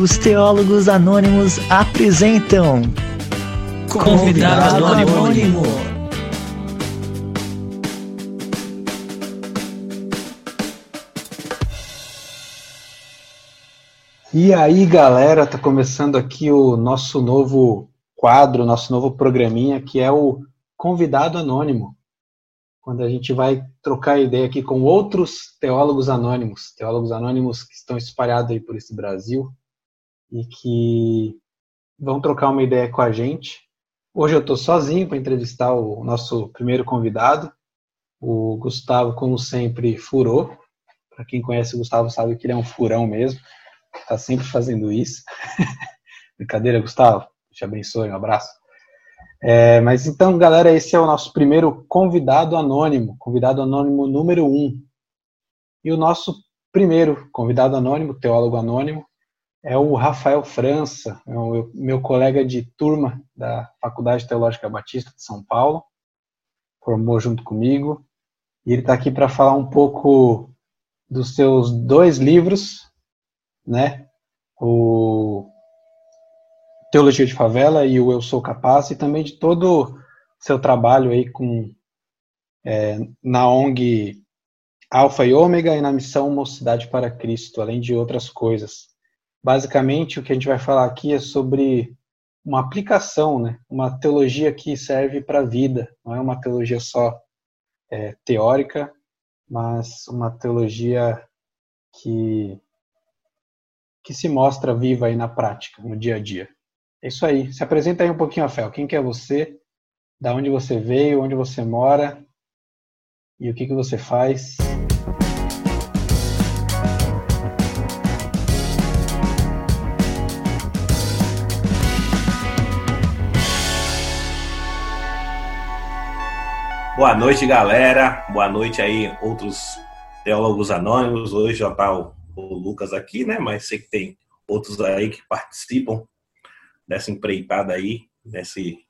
Os Teólogos Anônimos apresentam Convidado Anônimo. E aí, galera, tá começando aqui o nosso novo quadro, nosso novo programinha, que é o Convidado Anônimo. Quando a gente vai trocar ideia aqui com outros teólogos anônimos, teólogos anônimos que estão espalhados aí por esse Brasil e que vão trocar uma ideia com a gente. Hoje eu estou sozinho para entrevistar o nosso primeiro convidado, o Gustavo, como sempre, furou. Para quem conhece o Gustavo sabe que ele é um furão mesmo, está sempre fazendo isso. Brincadeira, Gustavo? Te abençoe, um abraço. É, mas então, galera, esse é o nosso primeiro convidado anônimo, convidado anônimo número um. E o nosso primeiro convidado anônimo, teólogo anônimo, é o Rafael França, é o meu colega de turma da Faculdade Teológica Batista de São Paulo, formou junto comigo, e ele está aqui para falar um pouco dos seus dois livros, né? O Teologia de Favela e o Eu Sou Capaz, e também de todo o seu trabalho aí com é, na ONG Alfa e Ômega e na missão Mocidade para Cristo, além de outras coisas. Basicamente, o que a gente vai falar aqui é sobre uma aplicação, né? uma teologia que serve para a vida, não é uma teologia só é, teórica, mas uma teologia que, que se mostra viva aí na prática, no dia a dia. É isso aí. Se apresenta aí um pouquinho, Rafael. Quem que é você? Da onde você veio? Onde você mora? E o que, que você faz? Boa noite, galera. Boa noite aí, outros teólogos anônimos. Hoje já tá o, o Lucas aqui, né? Mas sei que tem outros aí que participam dessa empreitada aí, nesse,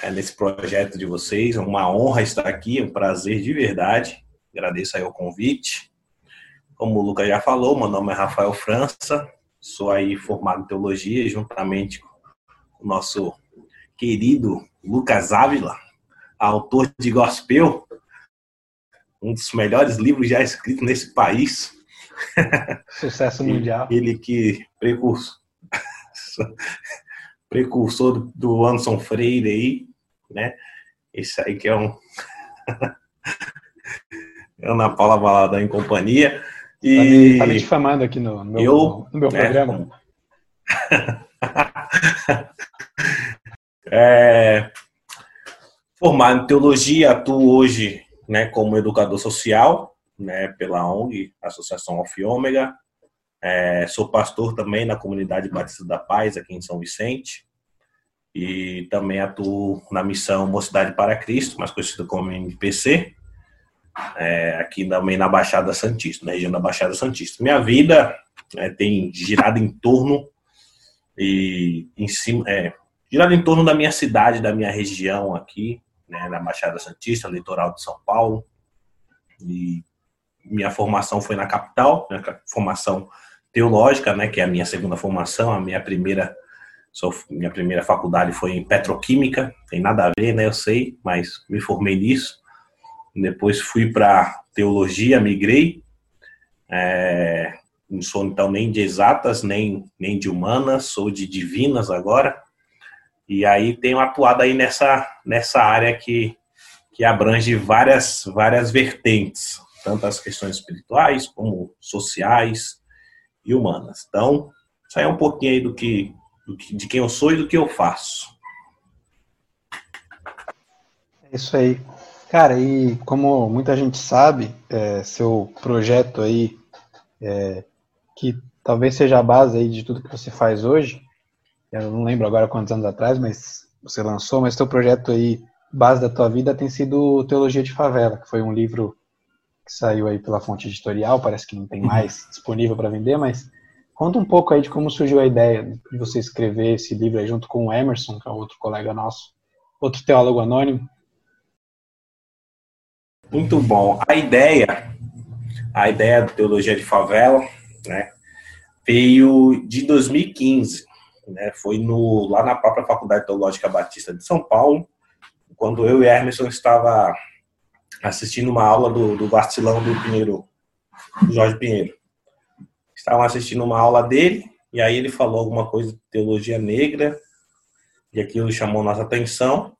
é, nesse projeto de vocês. É uma honra estar aqui, é um prazer de verdade. Agradeço aí o convite. Como o Lucas já falou, meu nome é Rafael França, sou aí formado em teologia, juntamente com o nosso querido Lucas Ávila, autor de Gospel, um dos melhores livros já escritos nesse país. Sucesso mundial. Ele que precursor, precursor do Anderson Freire aí, né? Esse aí que é um Ana Paula Balada em companhia. E... Tá me, tá me difamando aqui no, no meu, eu, no meu programa. é, Formado em teologia, atuo hoje né, como educador social né, pela ONG, Associação Alfa Ômega. É, sou pastor também na comunidade Batista da Paz, aqui em São Vicente. E também atuo na missão Mocidade para Cristo, mais conhecida como MPC, é, aqui também na Baixada Santista, na região da Baixada Santista. Minha vida é, tem girado em torno e em cima, é, girado em torno da minha cidade, da minha região aqui, né, na Baixada Santista, litoral de São Paulo. E minha formação foi na capital, né, formação teológica, né, que é a minha segunda formação, a minha primeira sou, minha primeira faculdade foi em petroquímica, tem nada a ver, né, eu sei, mas me formei nisso. Depois fui para teologia, migrei. É, não sou então nem de exatas, nem, nem de humanas, sou de divinas agora. E aí tenho atuado aí nessa, nessa área que, que abrange várias, várias vertentes, tanto as questões espirituais como sociais e humanas. Então, isso aí é um pouquinho aí do que, do que de quem eu sou e do que eu faço. É isso aí. Cara, e como muita gente sabe, é, seu projeto aí, é, que talvez seja a base aí de tudo que você faz hoje, eu não lembro agora quantos anos atrás, mas você lançou, mas seu projeto aí, base da tua vida, tem sido Teologia de Favela, que foi um livro que saiu aí pela fonte editorial, parece que não tem mais disponível para vender, mas conta um pouco aí de como surgiu a ideia de você escrever esse livro aí junto com o Emerson, que é outro colega nosso, outro teólogo anônimo. Muito bom. A ideia, a ideia da Teologia de Favela, né, veio de 2015, né? Foi no, lá na própria Faculdade Teológica Batista de São Paulo, quando eu e Emerson estava assistindo uma aula do, do do Pinheiro, do Jorge Pinheiro. Estavam assistindo uma aula dele, e aí ele falou alguma coisa de teologia negra, e aquilo chamou nossa atenção,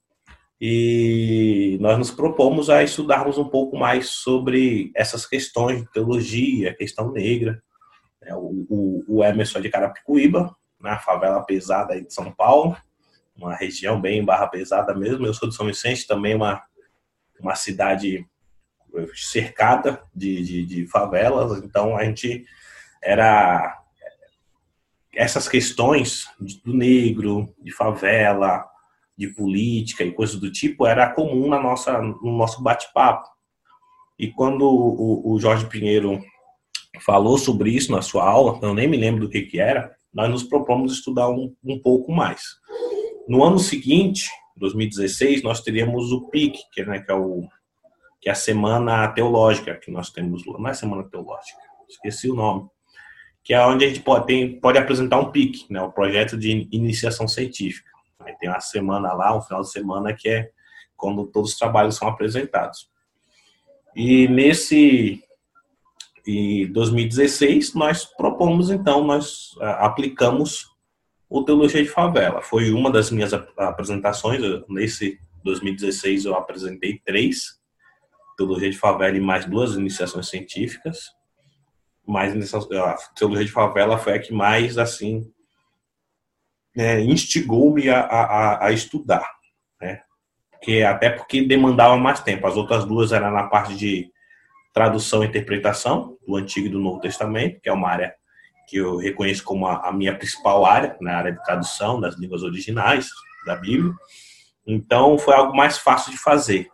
e nós nos propomos a estudarmos um pouco mais sobre essas questões de teologia, questão negra. É, o, o, o Emerson é de Carapicuíba, na favela pesada aí de São Paulo, uma região bem barra pesada mesmo. Eu sou de São Vicente, também uma, uma cidade cercada de, de, de favelas, então a gente era essas questões do negro, de favela, de política e coisas do tipo era comum na nossa, no nosso bate-papo. E quando o, o, Jorge Pinheiro falou sobre isso na sua aula, eu nem me lembro do que, que era, nós nos propomos estudar um, um pouco mais. No ano seguinte, 2016, nós teríamos o PIC, que, né, que, é o, que é a Semana Teológica que nós temos. Não é Semana Teológica, esqueci o nome. Que é onde a gente pode, tem, pode apresentar um PIC, né, o Projeto de Iniciação Científica. Aí tem uma semana lá, um final de semana, que é quando todos os trabalhos são apresentados. E nesse em 2016 nós propomos então nós aplicamos o teologia de favela. Foi uma das minhas apresentações nesse 2016 eu apresentei três teologia de favela e mais duas iniciações científicas. Mas a teologia de favela foi a que mais assim é, instigou-me a, a, a, estudar, né? Que até porque demandava mais tempo. As outras duas eram na parte de tradução e interpretação do Antigo e do Novo Testamento, que é uma área que eu reconheço como a, a minha principal área, na área de tradução das línguas originais da Bíblia. Então foi algo mais fácil de fazer.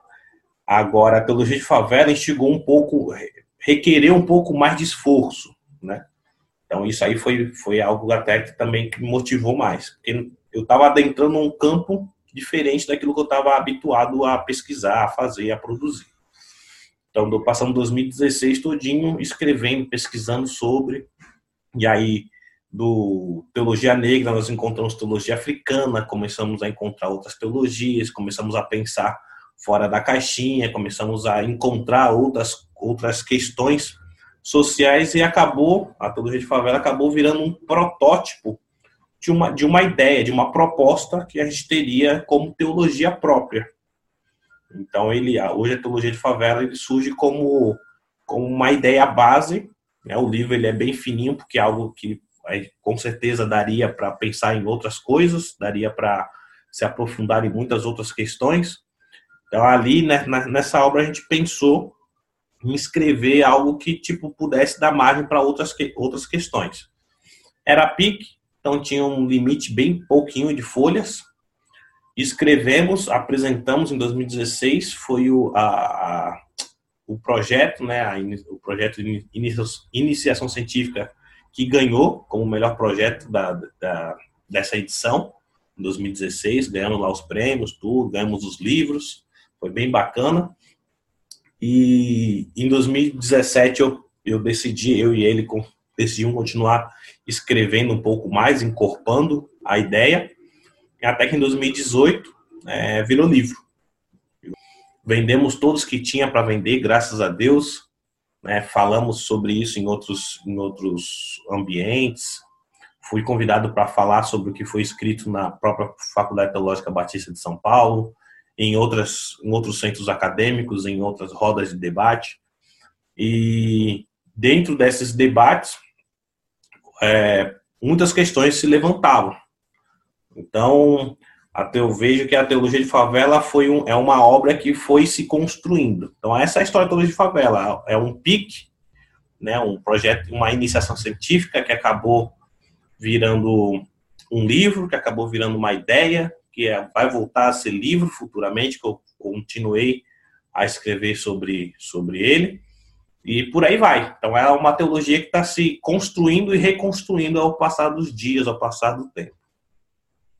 Agora, a teologia de favela instigou um pouco, requereu um pouco mais de esforço, né? Então isso aí foi, foi algo até que também me motivou mais. Porque eu estava adentrando um campo diferente daquilo que eu estava habituado a pesquisar, a fazer, a produzir. Então, eu passando 2016 todinho escrevendo, pesquisando sobre, e aí do teologia negra nós encontramos teologia africana, começamos a encontrar outras teologias, começamos a pensar fora da caixinha, começamos a encontrar outras outras questões sociais e acabou, a Teologia de Favela acabou virando um protótipo de uma, de uma ideia, de uma proposta que a gente teria como teologia própria. Então, ele hoje a Teologia de Favela ele surge como, como uma ideia base. Né? O livro ele é bem fininho, porque é algo que com certeza daria para pensar em outras coisas, daria para se aprofundar em muitas outras questões. Então, ali, né, nessa obra, a gente pensou em escrever algo que tipo pudesse dar margem para outras, outras questões. Era PIC, então tinha um limite bem pouquinho de folhas. Escrevemos, apresentamos em 2016, foi o, a, a, o projeto, né, a, o projeto de iniciação científica que ganhou como melhor projeto da, da, dessa edição, em 2016, ganhamos lá os prêmios, tudo, ganhamos os livros, foi bem bacana. E em 2017 eu, eu decidi, eu e ele decidimos continuar escrevendo um pouco mais, encorpando a ideia, até que em 2018 é, virou livro. Vendemos todos que tinha para vender, graças a Deus. Né, falamos sobre isso em outros, em outros ambientes. Fui convidado para falar sobre o que foi escrito na própria Faculdade Teológica Batista de São Paulo em, outras, em outros centros acadêmicos, em outras rodas de debate. E dentro desses debates, é, muitas questões se levantavam. Então, até eu vejo que a teologia de favela foi um, é uma obra que foi se construindo. Então, essa é a história da teologia de favela. É um pique, né, um projeto, uma iniciação científica que acabou virando um livro, que acabou virando uma ideia, que é, vai voltar a ser livro futuramente, que eu continuei a escrever sobre, sobre ele, e por aí vai. Então é uma teologia que está se construindo e reconstruindo ao passar dos dias, ao passar do tempo.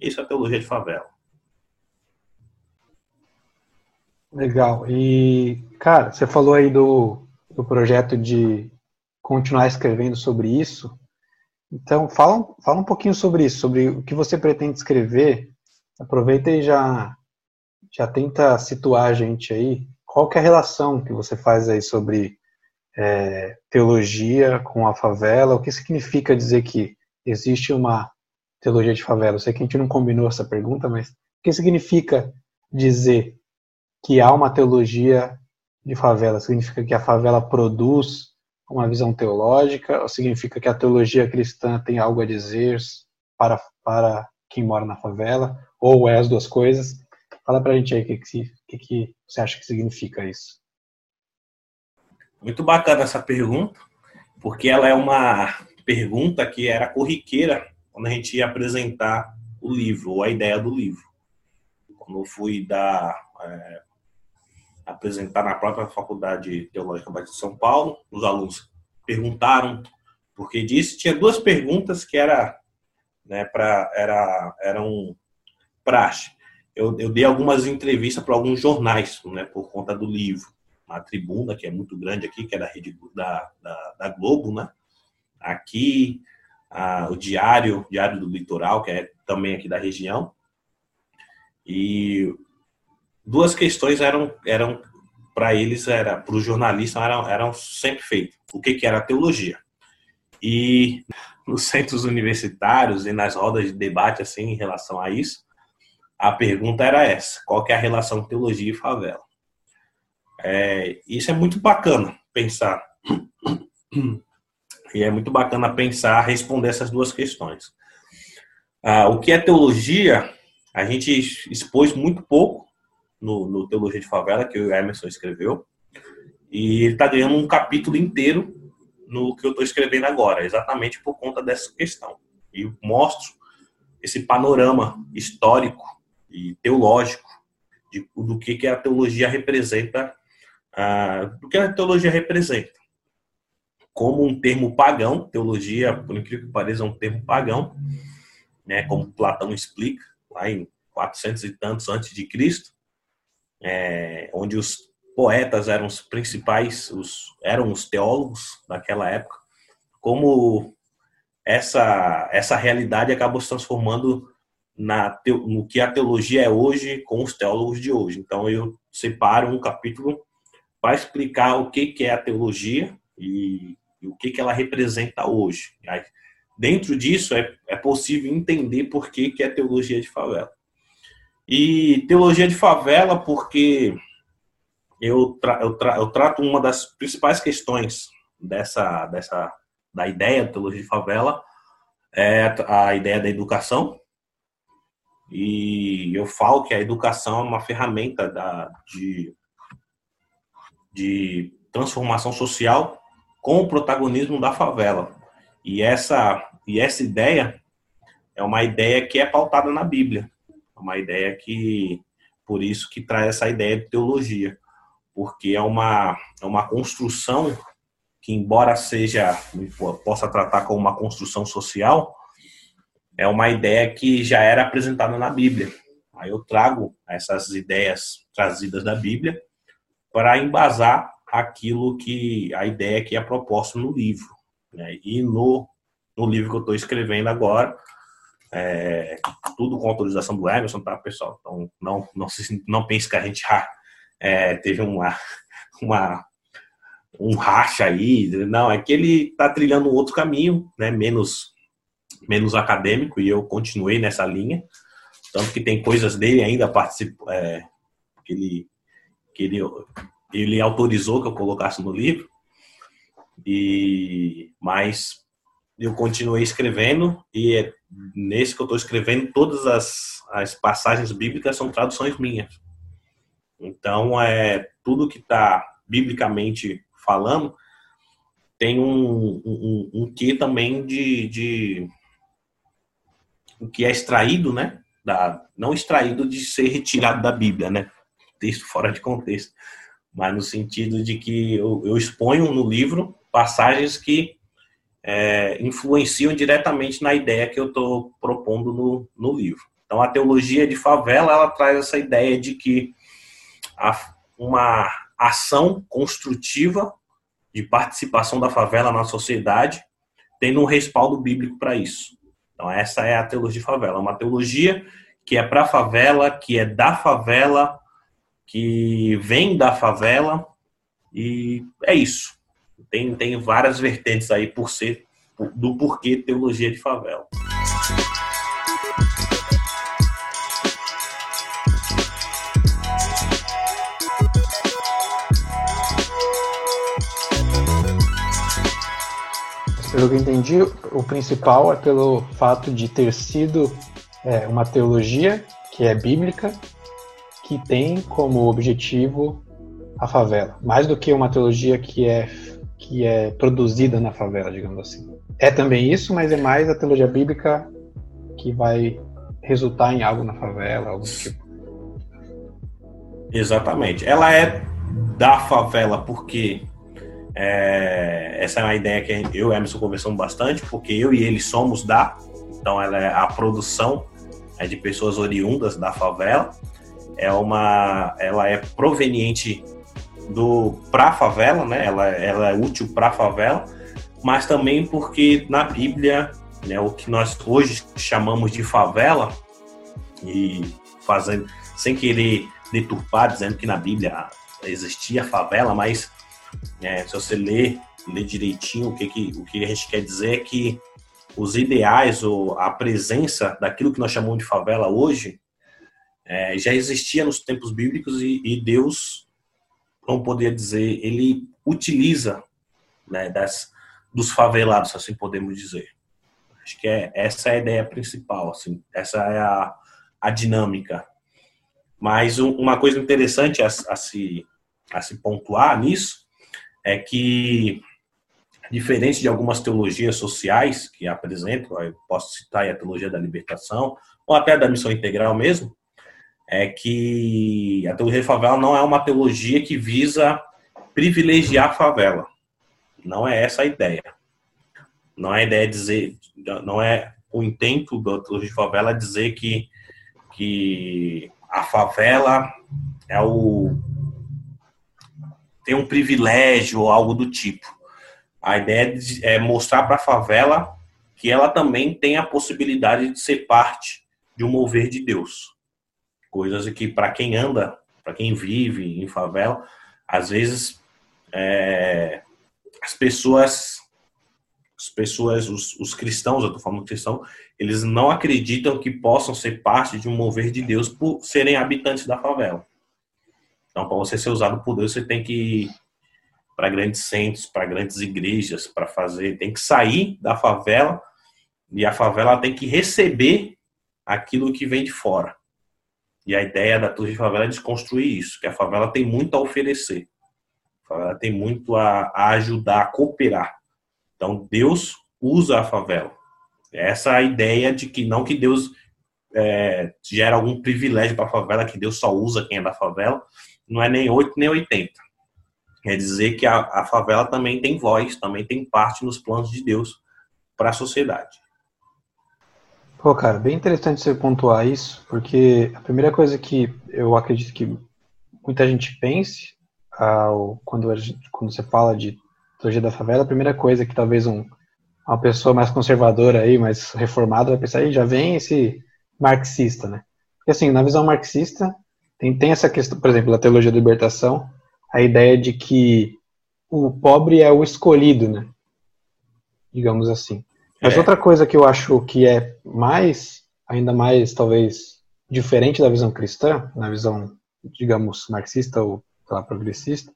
Isso é teologia de favela. Legal. E, cara, você falou aí do, do projeto de continuar escrevendo sobre isso. Então, fala, fala um pouquinho sobre isso, sobre o que você pretende escrever. Aproveita e já, já tenta situar a gente aí. Qual que é a relação que você faz aí sobre é, teologia com a favela? O que significa dizer que existe uma teologia de favela? Eu sei que a gente não combinou essa pergunta, mas o que significa dizer que há uma teologia de favela? Significa que a favela produz uma visão teológica, ou significa que a teologia cristã tem algo a dizer para, para quem mora na favela, ou é as duas coisas? Fala pra gente aí o que, que, que você acha que significa isso. Muito bacana essa pergunta, porque ela é uma pergunta que era corriqueira quando a gente ia apresentar o livro, ou a ideia do livro. Quando eu fui dar é, apresentar na própria Faculdade Teológica Batista de São Paulo. Os alunos perguntaram por que disso. Tinha duas perguntas que era, né, para era, eram praxe. Eu, eu dei algumas entrevistas para alguns jornais, né, por conta do livro. A Tribuna, que é muito grande aqui, que é da rede da, da, da Globo, né? Aqui, a, o Diário, Diário do Litoral, que é também aqui da região. E duas questões eram, eram para eles, era para os jornalistas, eram, eram sempre feitas. O que, que era a teologia? E nos centros universitários e nas rodas de debate assim em relação a isso, a pergunta era essa: qual que é a relação teologia e favela? É, isso é muito bacana pensar. E é muito bacana pensar, responder essas duas questões. Ah, o que é teologia, a gente expôs muito pouco no, no Teologia de Favela, que o Emerson escreveu. E ele está ganhando um capítulo inteiro no que eu estou escrevendo agora, exatamente por conta dessa questão. E mostro esse panorama histórico e teológico de, do que, que a teologia representa, uh, do que a teologia representa. Como um termo pagão, teologia, por incrível que pareça, é um termo pagão, né, como Platão explica, lá em 400 e tantos antes de Cristo, é, onde os poetas eram os principais, os, eram os teólogos daquela época, como essa, essa realidade acabou se transformando na, no que a teologia é hoje com os teólogos de hoje. Então eu separo um capítulo para explicar o que, que é a teologia e, e o que, que ela representa hoje. Aí, dentro disso é, é possível entender por que, que é teologia de favela. E teologia de favela, porque eu, tra eu, tra eu trato uma das principais questões dessa, dessa da ideia de teologia de favela, é a ideia da educação. E eu falo que a educação é uma ferramenta da, de, de transformação social com o protagonismo da favela. E essa, e essa ideia é uma ideia que é pautada na Bíblia uma ideia que, por isso que traz essa ideia de teologia, porque é uma, é uma construção que, embora seja, possa tratar como uma construção social, é uma ideia que já era apresentada na Bíblia. Aí eu trago essas ideias trazidas da Bíblia para embasar aquilo que a ideia que é proposta no livro. Né? E no, no livro que eu estou escrevendo agora, é, tudo com autorização do Emerson, tá, pessoal? Então, não, não, se, não pense que a gente já é, teve uma, uma, um racha aí. Não, é que ele está trilhando um outro caminho, né, menos, menos acadêmico, e eu continuei nessa linha. Tanto que tem coisas dele ainda participa, é, que, ele, que ele, ele autorizou que eu colocasse no livro. E, mas eu continuei escrevendo e é nesse que eu estou escrevendo, todas as, as passagens bíblicas são traduções minhas. Então, é tudo que está biblicamente falando tem um, um, um quê também de, de o que é extraído, né? Da, não extraído de ser retirado da Bíblia, né? Texto fora de contexto, mas no sentido de que eu, eu exponho no livro passagens que é, influenciam diretamente na ideia que eu estou propondo no, no livro. Então, a teologia de favela ela traz essa ideia de que a, uma ação construtiva de participação da favela na sociedade tendo um respaldo bíblico para isso. Então, essa é a teologia de favela. Uma teologia que é para a favela, que é da favela, que vem da favela, e é isso. Tem, tem várias vertentes aí por ser do porquê teologia de favela. Pelo que eu entendi, o principal é pelo fato de ter sido é, uma teologia que é bíblica, que tem como objetivo a favela, mais do que uma teologia que é que é produzida na favela, digamos assim. É também isso, mas é mais a teologia bíblica que vai resultar em algo na favela, algo do tipo. Exatamente. Ela é da favela porque é, essa é uma ideia que eu e Emerson conversamos bastante, porque eu e ele somos da, então ela é a produção é de pessoas oriundas da favela. É uma, ela é proveniente do pra favela, né? Ela, ela é útil para favela, mas também porque na Bíblia, né, o que nós hoje chamamos de favela e fazendo sem querer deturpar, dizendo que na Bíblia existia favela, mas é, se você ler, ler direitinho o que, que, o que a gente quer dizer é que os ideais ou a presença daquilo que nós chamamos de favela hoje é, já existia nos tempos bíblicos e, e Deus, não poderia dizer, ele utiliza né, das, dos favelados, assim podemos dizer. Acho que é, essa é a ideia principal, assim, essa é a, a dinâmica. Mas um, uma coisa interessante a, a, se, a se pontuar nisso é que, diferente de algumas teologias sociais que apresentam, eu posso citar a teologia da libertação, ou até da missão integral mesmo, é que a teologia de favela não é uma teologia que visa privilegiar a favela. Não é essa a ideia. Não é a ideia de dizer, não é o intento da teologia de favela dizer que, que a favela é o tem um privilégio ou algo do tipo. A ideia é mostrar para a favela que ela também tem a possibilidade de ser parte de um mover de Deus. Coisas que, para quem anda, para quem vive em favela, às vezes é, as pessoas, as pessoas, os, os cristãos, eu estou falando cristão, eles não acreditam que possam ser parte de um mover de Deus por serem habitantes da favela. Então, para você ser usado por Deus, você tem que ir para grandes centros, para grandes igrejas, para fazer, tem que sair da favela e a favela tem que receber aquilo que vem de fora. E a ideia da Torre de Favela é desconstruir isso, que a favela tem muito a oferecer. A favela tem muito a, a ajudar, a cooperar. Então, Deus usa a favela. Essa é ideia de que não que Deus é, gera algum privilégio para a favela, que Deus só usa quem é da favela, não é nem 8 nem 80. Quer dizer que a, a favela também tem voz, também tem parte nos planos de Deus para a sociedade. Pô, cara, bem interessante você pontuar isso, porque a primeira coisa que eu acredito que muita gente pense ao, quando, gente, quando você fala de teologia da favela, a primeira coisa que talvez um, uma pessoa mais conservadora aí, mais reformada, vai pensar, aí já vem esse marxista, né? Porque assim, na visão marxista, tem, tem essa questão, por exemplo, da teologia da libertação, a ideia de que o pobre é o escolhido, né? Digamos assim. Mas é. outra coisa que eu acho que é mais, ainda mais, talvez, diferente da visão cristã, na visão, digamos, marxista ou lá, progressista,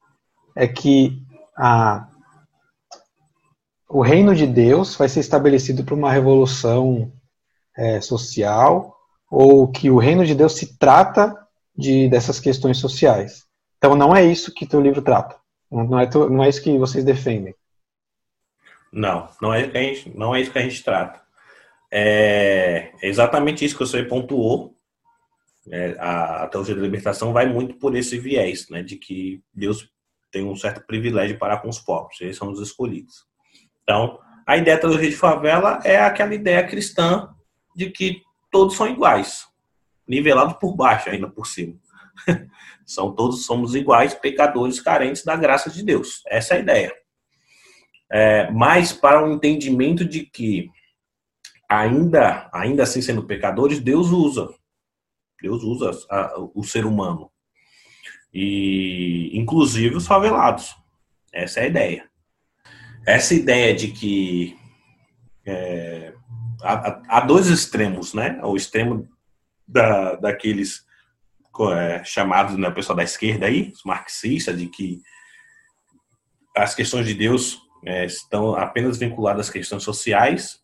é que a, o reino de Deus vai ser estabelecido por uma revolução é, social, ou que o reino de Deus se trata de, dessas questões sociais. Então não é isso que teu livro trata. Não é, não é isso que vocês defendem. Não, não é, gente, não é isso que a gente trata. É exatamente isso que você pontuou. É, a, a teologia da libertação vai muito por esse viés, né, de que Deus tem um certo privilégio para com os pobres, eles são os escolhidos. Então, a ideia da teologia de favela é aquela ideia cristã de que todos são iguais nivelado por baixo ainda por cima. São todos somos iguais, pecadores carentes da graça de Deus. Essa é a ideia. É, mas para o um entendimento de que ainda, ainda assim sendo pecadores, Deus usa. Deus usa a, o ser humano. E inclusive os favelados. Essa é a ideia. Essa ideia de que é, há, há, dois extremos, né? O extremo da, daqueles é, chamados, né, o pessoal da esquerda aí, os marxistas, de que as questões de Deus é, estão apenas vinculadas às questões sociais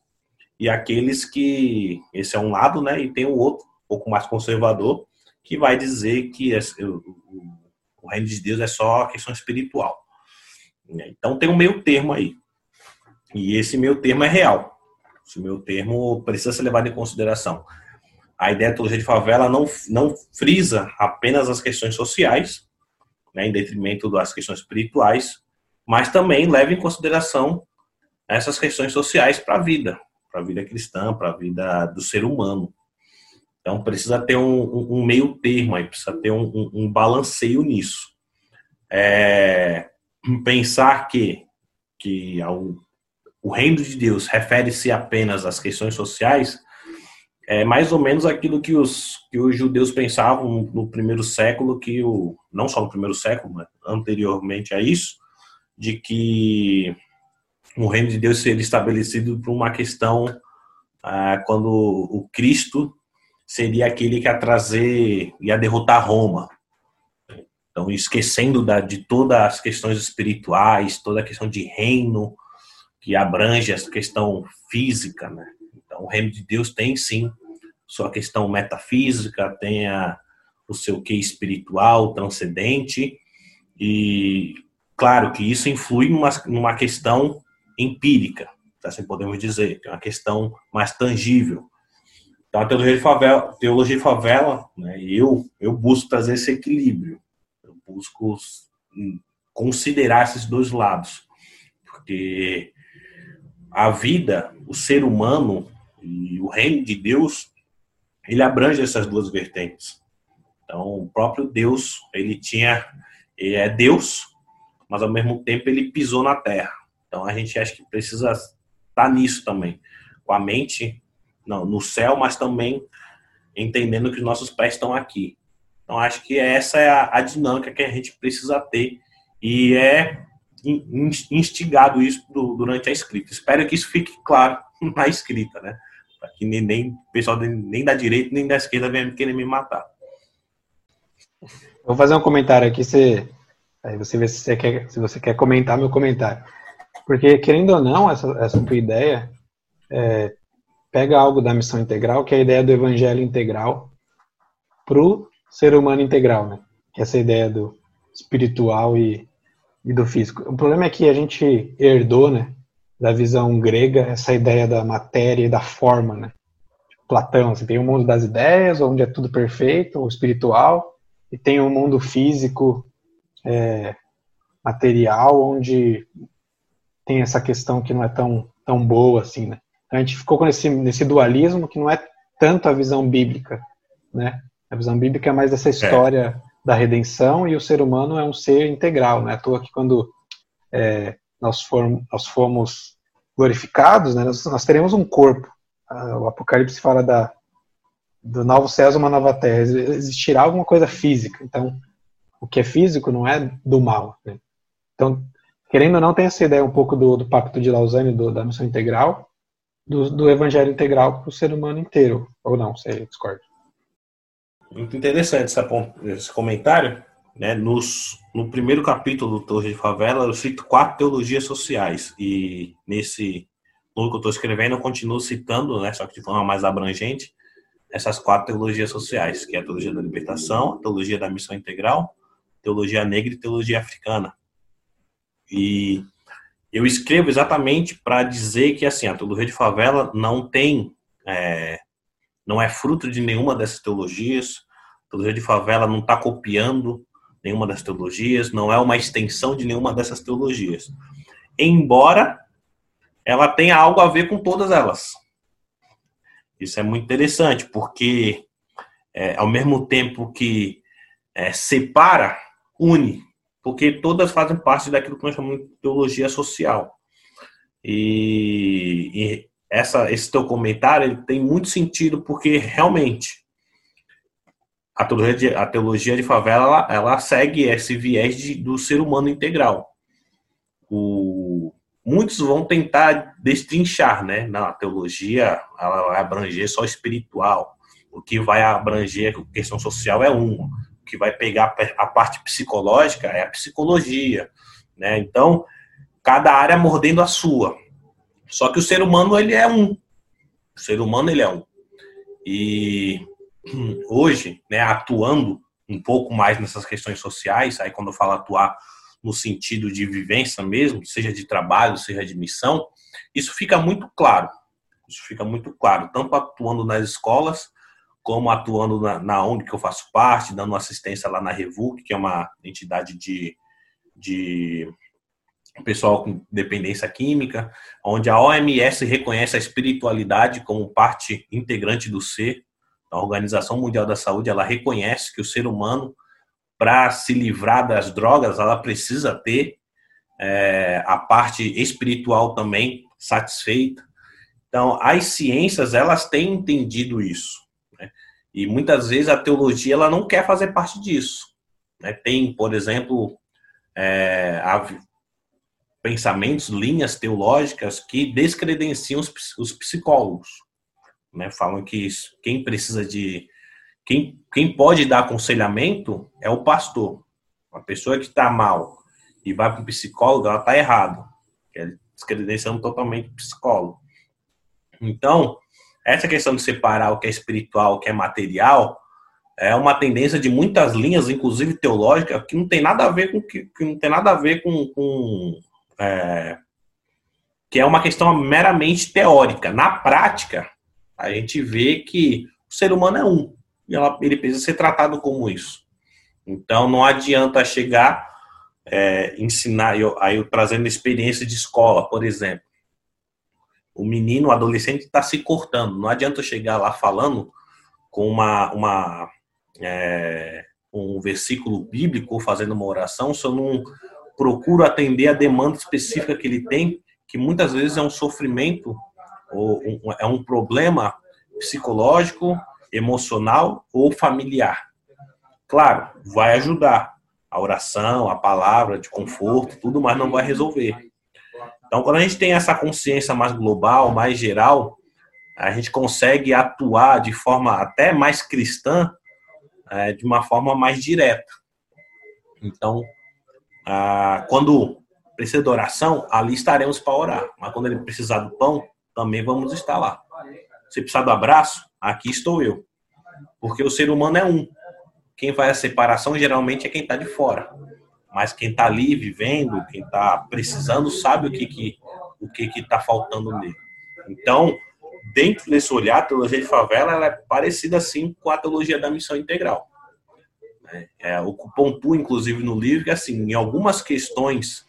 e aqueles que esse é um lado, né, e tem o outro, um pouco mais conservador, que vai dizer que o, o reino de Deus é só questão espiritual. Então tem um meio termo aí. E esse meio termo é real. Esse meio termo precisa ser levado em consideração. A ideia da teologia de favela não, não frisa apenas as questões sociais, né, em detrimento das questões espirituais, mas também leva em consideração essas questões sociais para a vida, para a vida cristã, para a vida do ser humano. Então precisa ter um, um, meio termo aí, precisa ter um, um balanceio nisso. É, pensar que, que ao, o reino de Deus refere-se apenas às questões sociais é mais ou menos aquilo que os, que os judeus pensavam no primeiro século, que o, não só no primeiro século, mas anteriormente a isso, de que o reino de Deus seria estabelecido por uma questão ah, quando o Cristo seria aquele que ia trazer, ia derrotar Roma. Então, esquecendo da, de todas as questões espirituais, toda a questão de reino, que abrange essa questão física, né? Então, o reino de Deus tem sim sua questão metafísica, tem a, o seu que espiritual, transcendente, e claro que isso influi numa, numa questão empírica, assim podemos dizer, que é uma questão mais tangível. Então, a teologia de favela, teologia de favela né, eu, eu busco trazer esse equilíbrio, eu busco considerar esses dois lados, porque a vida, o ser humano e o reino de Deus, ele abrange essas duas vertentes. Então, o próprio Deus, ele tinha, ele é Deus, mas ao mesmo tempo ele pisou na terra. Então, a gente acha que precisa estar nisso também, com a mente não, no céu, mas também entendendo que os nossos pés estão aqui. Então, acho que essa é a, a dinâmica que a gente precisa ter e é instigado isso do, durante a escrita. Espero que isso fique claro na escrita, né? Para que nem, nem o pessoal nem da direita nem da esquerda venha querer me matar. Vou fazer um comentário aqui, você, aí você vê se você quer, se você quer comentar meu comentário. Porque, querendo ou não, essa, essa tua ideia é, pega algo da missão integral, que é a ideia do evangelho integral, para o ser humano integral, né? Que é essa ideia do espiritual e e do físico. O problema é que a gente herdou, né, da visão grega, essa ideia da matéria e da forma, né? Platão, assim, tem o mundo das ideias, onde é tudo perfeito, o espiritual, e tem o mundo físico, é, material, onde tem essa questão que não é tão, tão boa assim, né? A gente ficou com esse, nesse dualismo que não é tanto a visão bíblica, né? A visão bíblica é mais essa é. história é da redenção e o ser humano é um ser integral, né? À toa que quando é, nós, formos, nós fomos glorificados, né, nós, nós teremos um corpo. Ah, o Apocalipse fala da, do novo céu e uma nova terra. Existirá alguma coisa física. Então, o que é físico não é do mal. Né? Então, querendo ou não, tem essa ideia um pouco do, do Pacto de Lausanne, do, da missão integral, do, do evangelho integral para o ser humano inteiro. Ou não, você discorda? Muito interessante essa, esse comentário. Né? Nos, no primeiro capítulo do Teologia de Favela, eu cito quatro teologias sociais. E nesse livro que eu estou escrevendo, eu continuo citando, né, só que de forma mais abrangente, essas quatro teologias sociais, que é a teologia da libertação, a teologia da missão integral, teologia negra e teologia africana. E eu escrevo exatamente para dizer que assim a teologia de favela não tem é, não é fruto de nenhuma dessas teologias. A teologia de favela não está copiando nenhuma das teologias, não é uma extensão de nenhuma dessas teologias. Embora ela tenha algo a ver com todas elas. Isso é muito interessante, porque é, ao mesmo tempo que é, separa, une, porque todas fazem parte daquilo que nós chamamos de teologia social. E, e essa, esse teu comentário tem muito sentido porque realmente a teologia de, a teologia de favela ela, ela segue esse viés de, do ser humano integral. O, muitos vão tentar destrinchar, né? Na teologia ela vai abranger só espiritual. O que vai abranger a questão social é uma. Que vai pegar a parte psicológica é a psicologia, né? Então, cada área mordendo a sua. Só que o ser humano ele é um. O ser humano ele é um. E hoje, né, atuando um pouco mais nessas questões sociais, aí quando eu falo atuar no sentido de vivência mesmo, seja de trabalho, seja de missão, isso fica muito claro. Isso fica muito claro, tanto atuando nas escolas, como atuando na, na ONG que eu faço parte, dando assistência lá na Revuc, que é uma entidade de, de pessoal com dependência química, onde a OMS reconhece a espiritualidade como parte integrante do ser. A Organização Mundial da Saúde ela reconhece que o ser humano, para se livrar das drogas, ela precisa ter é, a parte espiritual também satisfeita. Então, as ciências elas têm entendido isso? E muitas vezes a teologia ela não quer fazer parte disso. Né? Tem, por exemplo, é, pensamentos, linhas teológicas que descredenciam os, os psicólogos. Né? Falam que isso, quem precisa de. Quem, quem pode dar aconselhamento é o pastor. Uma pessoa que está mal e vai para o psicólogo, ela está errada. É descredenciando totalmente o psicólogo. Então, essa questão de separar o que é espiritual, o que é material, é uma tendência de muitas linhas, inclusive teológicas, que não tem nada a ver com que, que não tem nada a ver com, com é, que é uma questão meramente teórica. Na prática, a gente vê que o ser humano é um e ela, ele precisa ser tratado como isso. Então, não adianta chegar, é, ensinar, eu, aí eu trazendo experiência de escola, por exemplo. O menino, o adolescente está se cortando. Não adianta eu chegar lá falando com uma, uma é, um versículo bíblico, fazendo uma oração, se eu não procuro atender a demanda específica que ele tem, que muitas vezes é um sofrimento ou é um problema psicológico, emocional ou familiar. Claro, vai ajudar a oração, a palavra de conforto, tudo, mas não vai resolver. Então, quando a gente tem essa consciência mais global, mais geral, a gente consegue atuar de forma até mais cristã, é, de uma forma mais direta. Então, quando precisa de oração, ali estaremos para orar. Mas quando ele precisar do pão, também vamos estar lá. Se precisar do abraço, aqui estou eu. Porque o ser humano é um. Quem faz a separação geralmente é quem está de fora. Mas quem está ali vivendo, quem está precisando, sabe o que que o que que está faltando nele. Então, dentro desse olhar, a teologia de favela ela é parecida assim com a teologia da missão integral. É, é, o pontua, inclusive, no livro, que assim, em algumas questões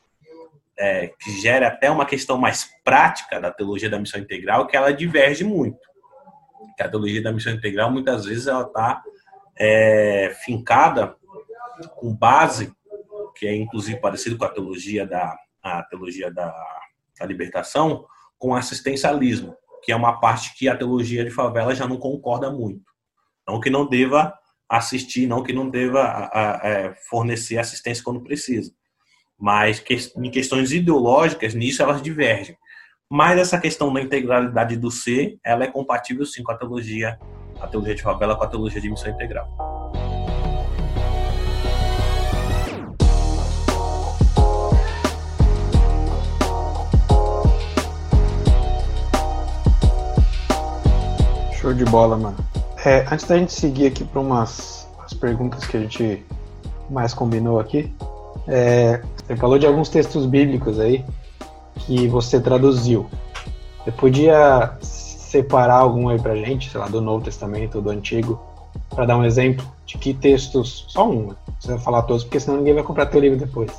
é, que gera até uma questão mais prática da teologia da missão integral, que ela diverge muito. Que a teologia da missão integral, muitas vezes, ela está é, fincada com base, que é inclusive parecido com a teologia da, a teologia da, da libertação, com assistencialismo, que é uma parte que a teologia de favela já não concorda muito. Não que não deva assistir, não que não deva a, a é, fornecer assistência quando precisa. Mas que, em questões ideológicas, nisso elas divergem. Mas essa questão da integralidade do ser, ela é compatível sim com a teologia, a teologia de favela com a teologia de missão integral. Show de bola, mano. É, antes da gente seguir aqui para umas, umas perguntas que a gente mais combinou aqui, é, você falou de alguns textos bíblicos aí que você traduziu. Você podia separar algum aí pra gente, sei lá, do Novo Testamento ou do Antigo, para dar um exemplo de que textos, só um, né? não precisa falar todos, porque senão ninguém vai comprar teu livro depois.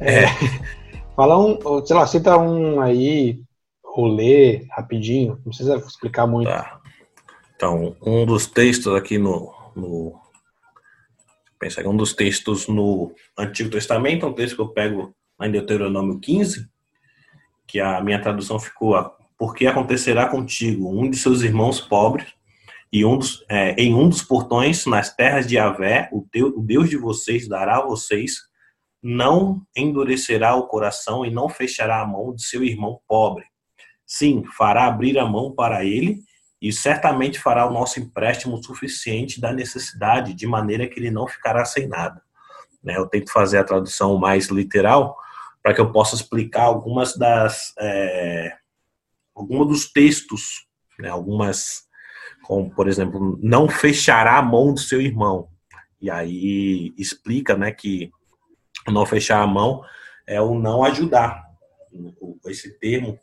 É, fala um, sei lá, cita um aí, ou lê rapidinho, não precisa explicar muito. Tá. Então, um dos textos aqui no, no pensa um dos textos no Antigo Testamento, é um texto que eu pego em Deuteronômio 15, que a minha tradução ficou porque acontecerá contigo um de seus irmãos pobres e um dos, é, em um dos portões nas terras de Avé, o, teu, o Deus de vocês dará a vocês, não endurecerá o coração e não fechará a mão de seu irmão pobre. Sim, fará abrir a mão para ele e certamente fará o nosso empréstimo suficiente da necessidade, de maneira que ele não ficará sem nada. Né? Eu tento fazer a tradução mais literal para que eu possa explicar algumas das é, dos textos, né? algumas como por exemplo, não fechará a mão do seu irmão. E aí explica, né, que não fechar a mão é o não ajudar. Esse termo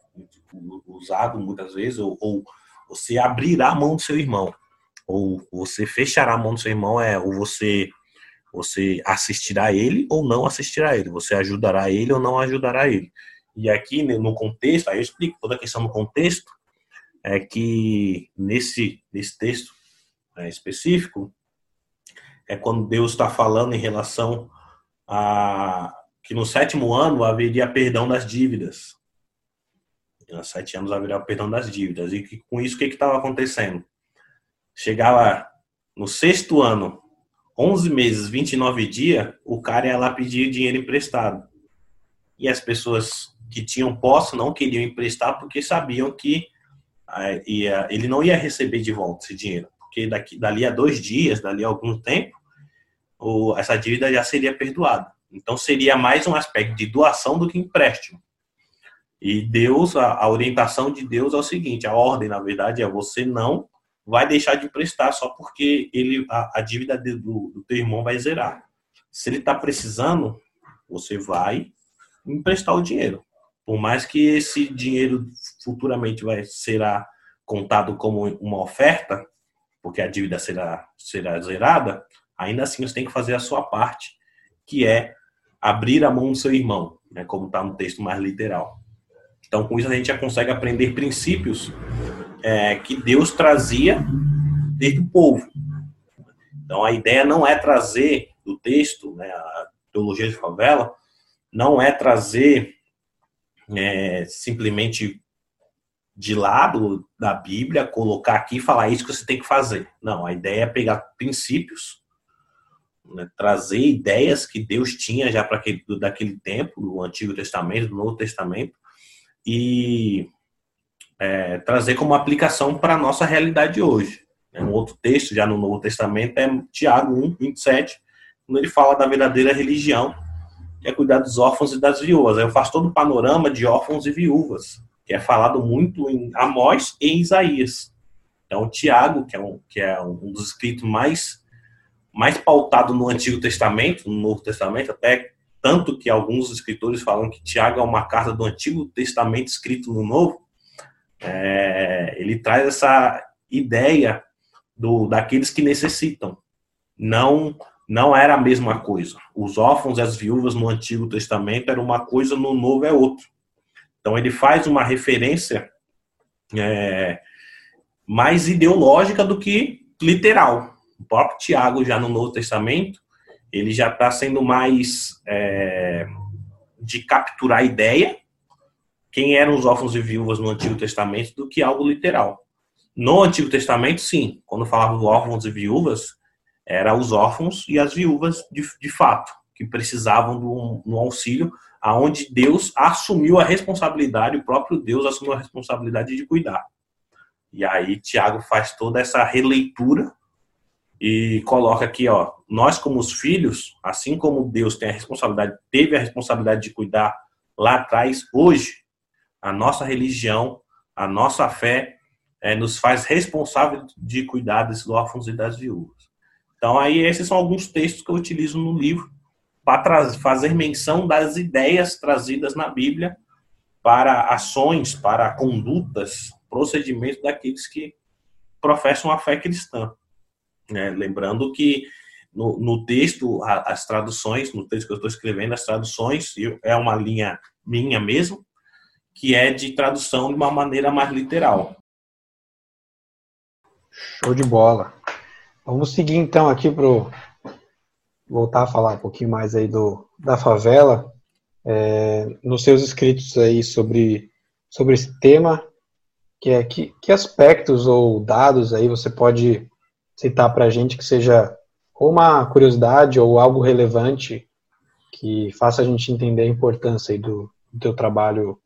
usado muitas vezes, ou, ou você abrirá a mão do seu irmão, ou você fechará a mão do seu irmão é ou você você assistirá ele ou não assistirá ele, você ajudará ele ou não ajudará ele. E aqui no contexto, aí eu explico toda a questão no contexto, é que nesse, nesse texto é, específico, é quando Deus está falando em relação a que no sétimo ano haveria perdão das dívidas. Sete anos haveria perdão das dívidas. E que, com isso, o que estava acontecendo? Chegava no sexto ano, 11 meses, 29 dias, o cara ia lá pedir dinheiro emprestado. E as pessoas que tinham posse não queriam emprestar porque sabiam que ia, ele não ia receber de volta esse dinheiro, porque daqui, dali a dois dias, dali a algum tempo, ou essa dívida já seria perdoada. Então seria mais um aspecto de doação do que empréstimo. E Deus, a, a orientação de Deus é o seguinte: a ordem, na verdade, é você não vai deixar de emprestar só porque ele a, a dívida do, do teu irmão vai zerar. Se ele está precisando, você vai emprestar o dinheiro. Por mais que esse dinheiro futuramente vai será contado como uma oferta, porque a dívida será será zerada, ainda assim você tem que fazer a sua parte, que é abrir a mão do seu irmão, né, como está no texto mais literal. Então, com isso a gente já consegue aprender princípios é, que Deus trazia desde o povo. Então, a ideia não é trazer do texto, né, a teologia de favela, não é trazer é, simplesmente de lado da Bíblia, colocar aqui e falar isso que você tem que fazer. Não, a ideia é pegar princípios, né, trazer ideias que Deus tinha já para aquele, daquele tempo, do Antigo Testamento, do Novo Testamento, e é, trazer como aplicação para a nossa realidade hoje. Um outro texto, já no Novo Testamento, é Tiago 1, 27, quando ele fala da verdadeira religião, que é cuidar dos órfãos e das viúvas. Eu faço todo o panorama de órfãos e viúvas, que é falado muito em Amós e em Isaías. Então, Tiago, que é um, que é um dos escritos mais, mais pautado no Antigo Testamento, no Novo Testamento, até tanto que alguns escritores falam que Tiago é uma carta do Antigo Testamento escrito no Novo, é, ele traz essa ideia do daqueles que necessitam, não não era a mesma coisa. Os órfãos e as viúvas no Antigo Testamento era uma coisa, no Novo é outro. Então ele faz uma referência é, mais ideológica do que literal. O próprio Tiago, já no Novo Testamento, ele já está sendo mais é, de capturar a ideia, quem eram os órfãos e viúvas no Antigo Testamento, do que algo literal. No Antigo Testamento, sim, quando falava de órfãos e viúvas, era os órfãos e as viúvas de, de fato, que precisavam do um auxílio, aonde Deus assumiu a responsabilidade, o próprio Deus assumiu a responsabilidade de cuidar. E aí Tiago faz toda essa releitura e coloca aqui, ó, nós como os filhos, assim como Deus tem a responsabilidade, teve a responsabilidade de cuidar lá atrás, hoje a nossa religião, a nossa fé é, nos faz responsáveis de cuidar desses órfãos e das viúvas. Então, aí, esses são alguns textos que eu utilizo no livro para fazer menção das ideias trazidas na Bíblia para ações, para condutas, procedimentos daqueles que professam a fé cristã. Né? Lembrando que no, no, texto, as traduções, no texto que eu estou escrevendo, as traduções, é uma linha minha mesmo, que é de tradução de uma maneira mais literal. Show de bola. Vamos seguir então aqui para voltar a falar um pouquinho mais aí do, da favela. É, nos seus escritos aí sobre sobre esse tema, que é que, que aspectos ou dados aí você pode citar para a gente que seja uma curiosidade ou algo relevante que faça a gente entender a importância do, do teu trabalho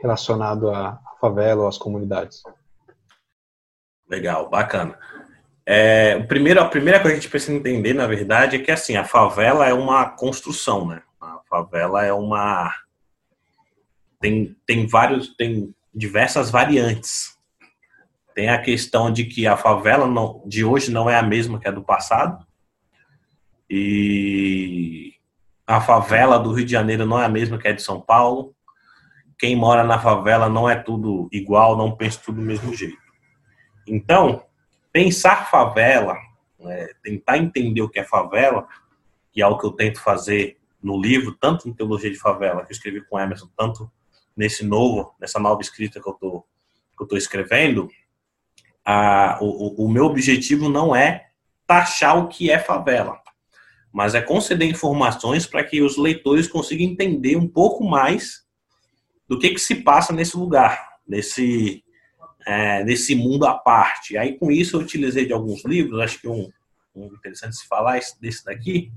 relacionado à favela ou às comunidades. Legal, bacana. É, o primeiro, a primeira coisa que a gente precisa entender, na verdade, é que assim, a favela é uma construção, né? A favela é uma. Tem, tem vários. tem diversas variantes. Tem a questão de que a favela não, de hoje não é a mesma que a do passado. E a favela do Rio de Janeiro não é a mesma que a de São Paulo. Quem mora na favela não é tudo igual, não pensa tudo do mesmo jeito. Então, pensar favela, né, tentar entender o que é favela, que é o que eu tento fazer no livro, tanto em Teologia de Favela, que eu escrevi com Emerson, tanto nesse novo, nessa nova escrita que eu tô, que eu tô escrevendo, a, o, o meu objetivo não é taxar o que é favela, mas é conceder informações para que os leitores consigam entender um pouco mais do que, que se passa nesse lugar, nesse, é, nesse mundo à parte. Aí, com isso, eu utilizei de alguns livros, acho que um, um interessante se falar desse daqui,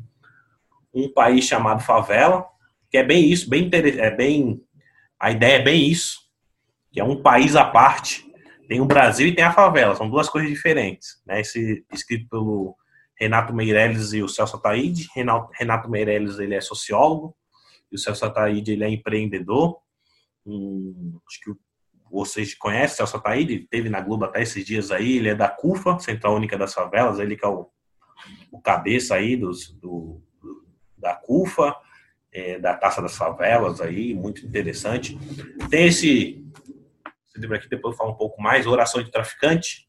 Um País Chamado Favela, que é bem isso, bem é bem a ideia é bem isso, que é um país à parte. Tem o Brasil e tem a favela, são duas coisas diferentes. Né? Esse escrito pelo Renato Meirelles e o Celso Ataíde. Renato, Meirelles ele é sociólogo e o Celso Ataíde ele é empreendedor. Acho que vocês conhecem o Celso Ataíde, teve na Globo até esses dias aí, ele é da CUFA, Central Única das Favelas, ele que é o, o cabeça aí dos, do, da CUFA, é, da Taça das Favelas aí, muito interessante. Tem esse, esse livro aqui, depois eu falo um pouco mais, Oração de Traficante,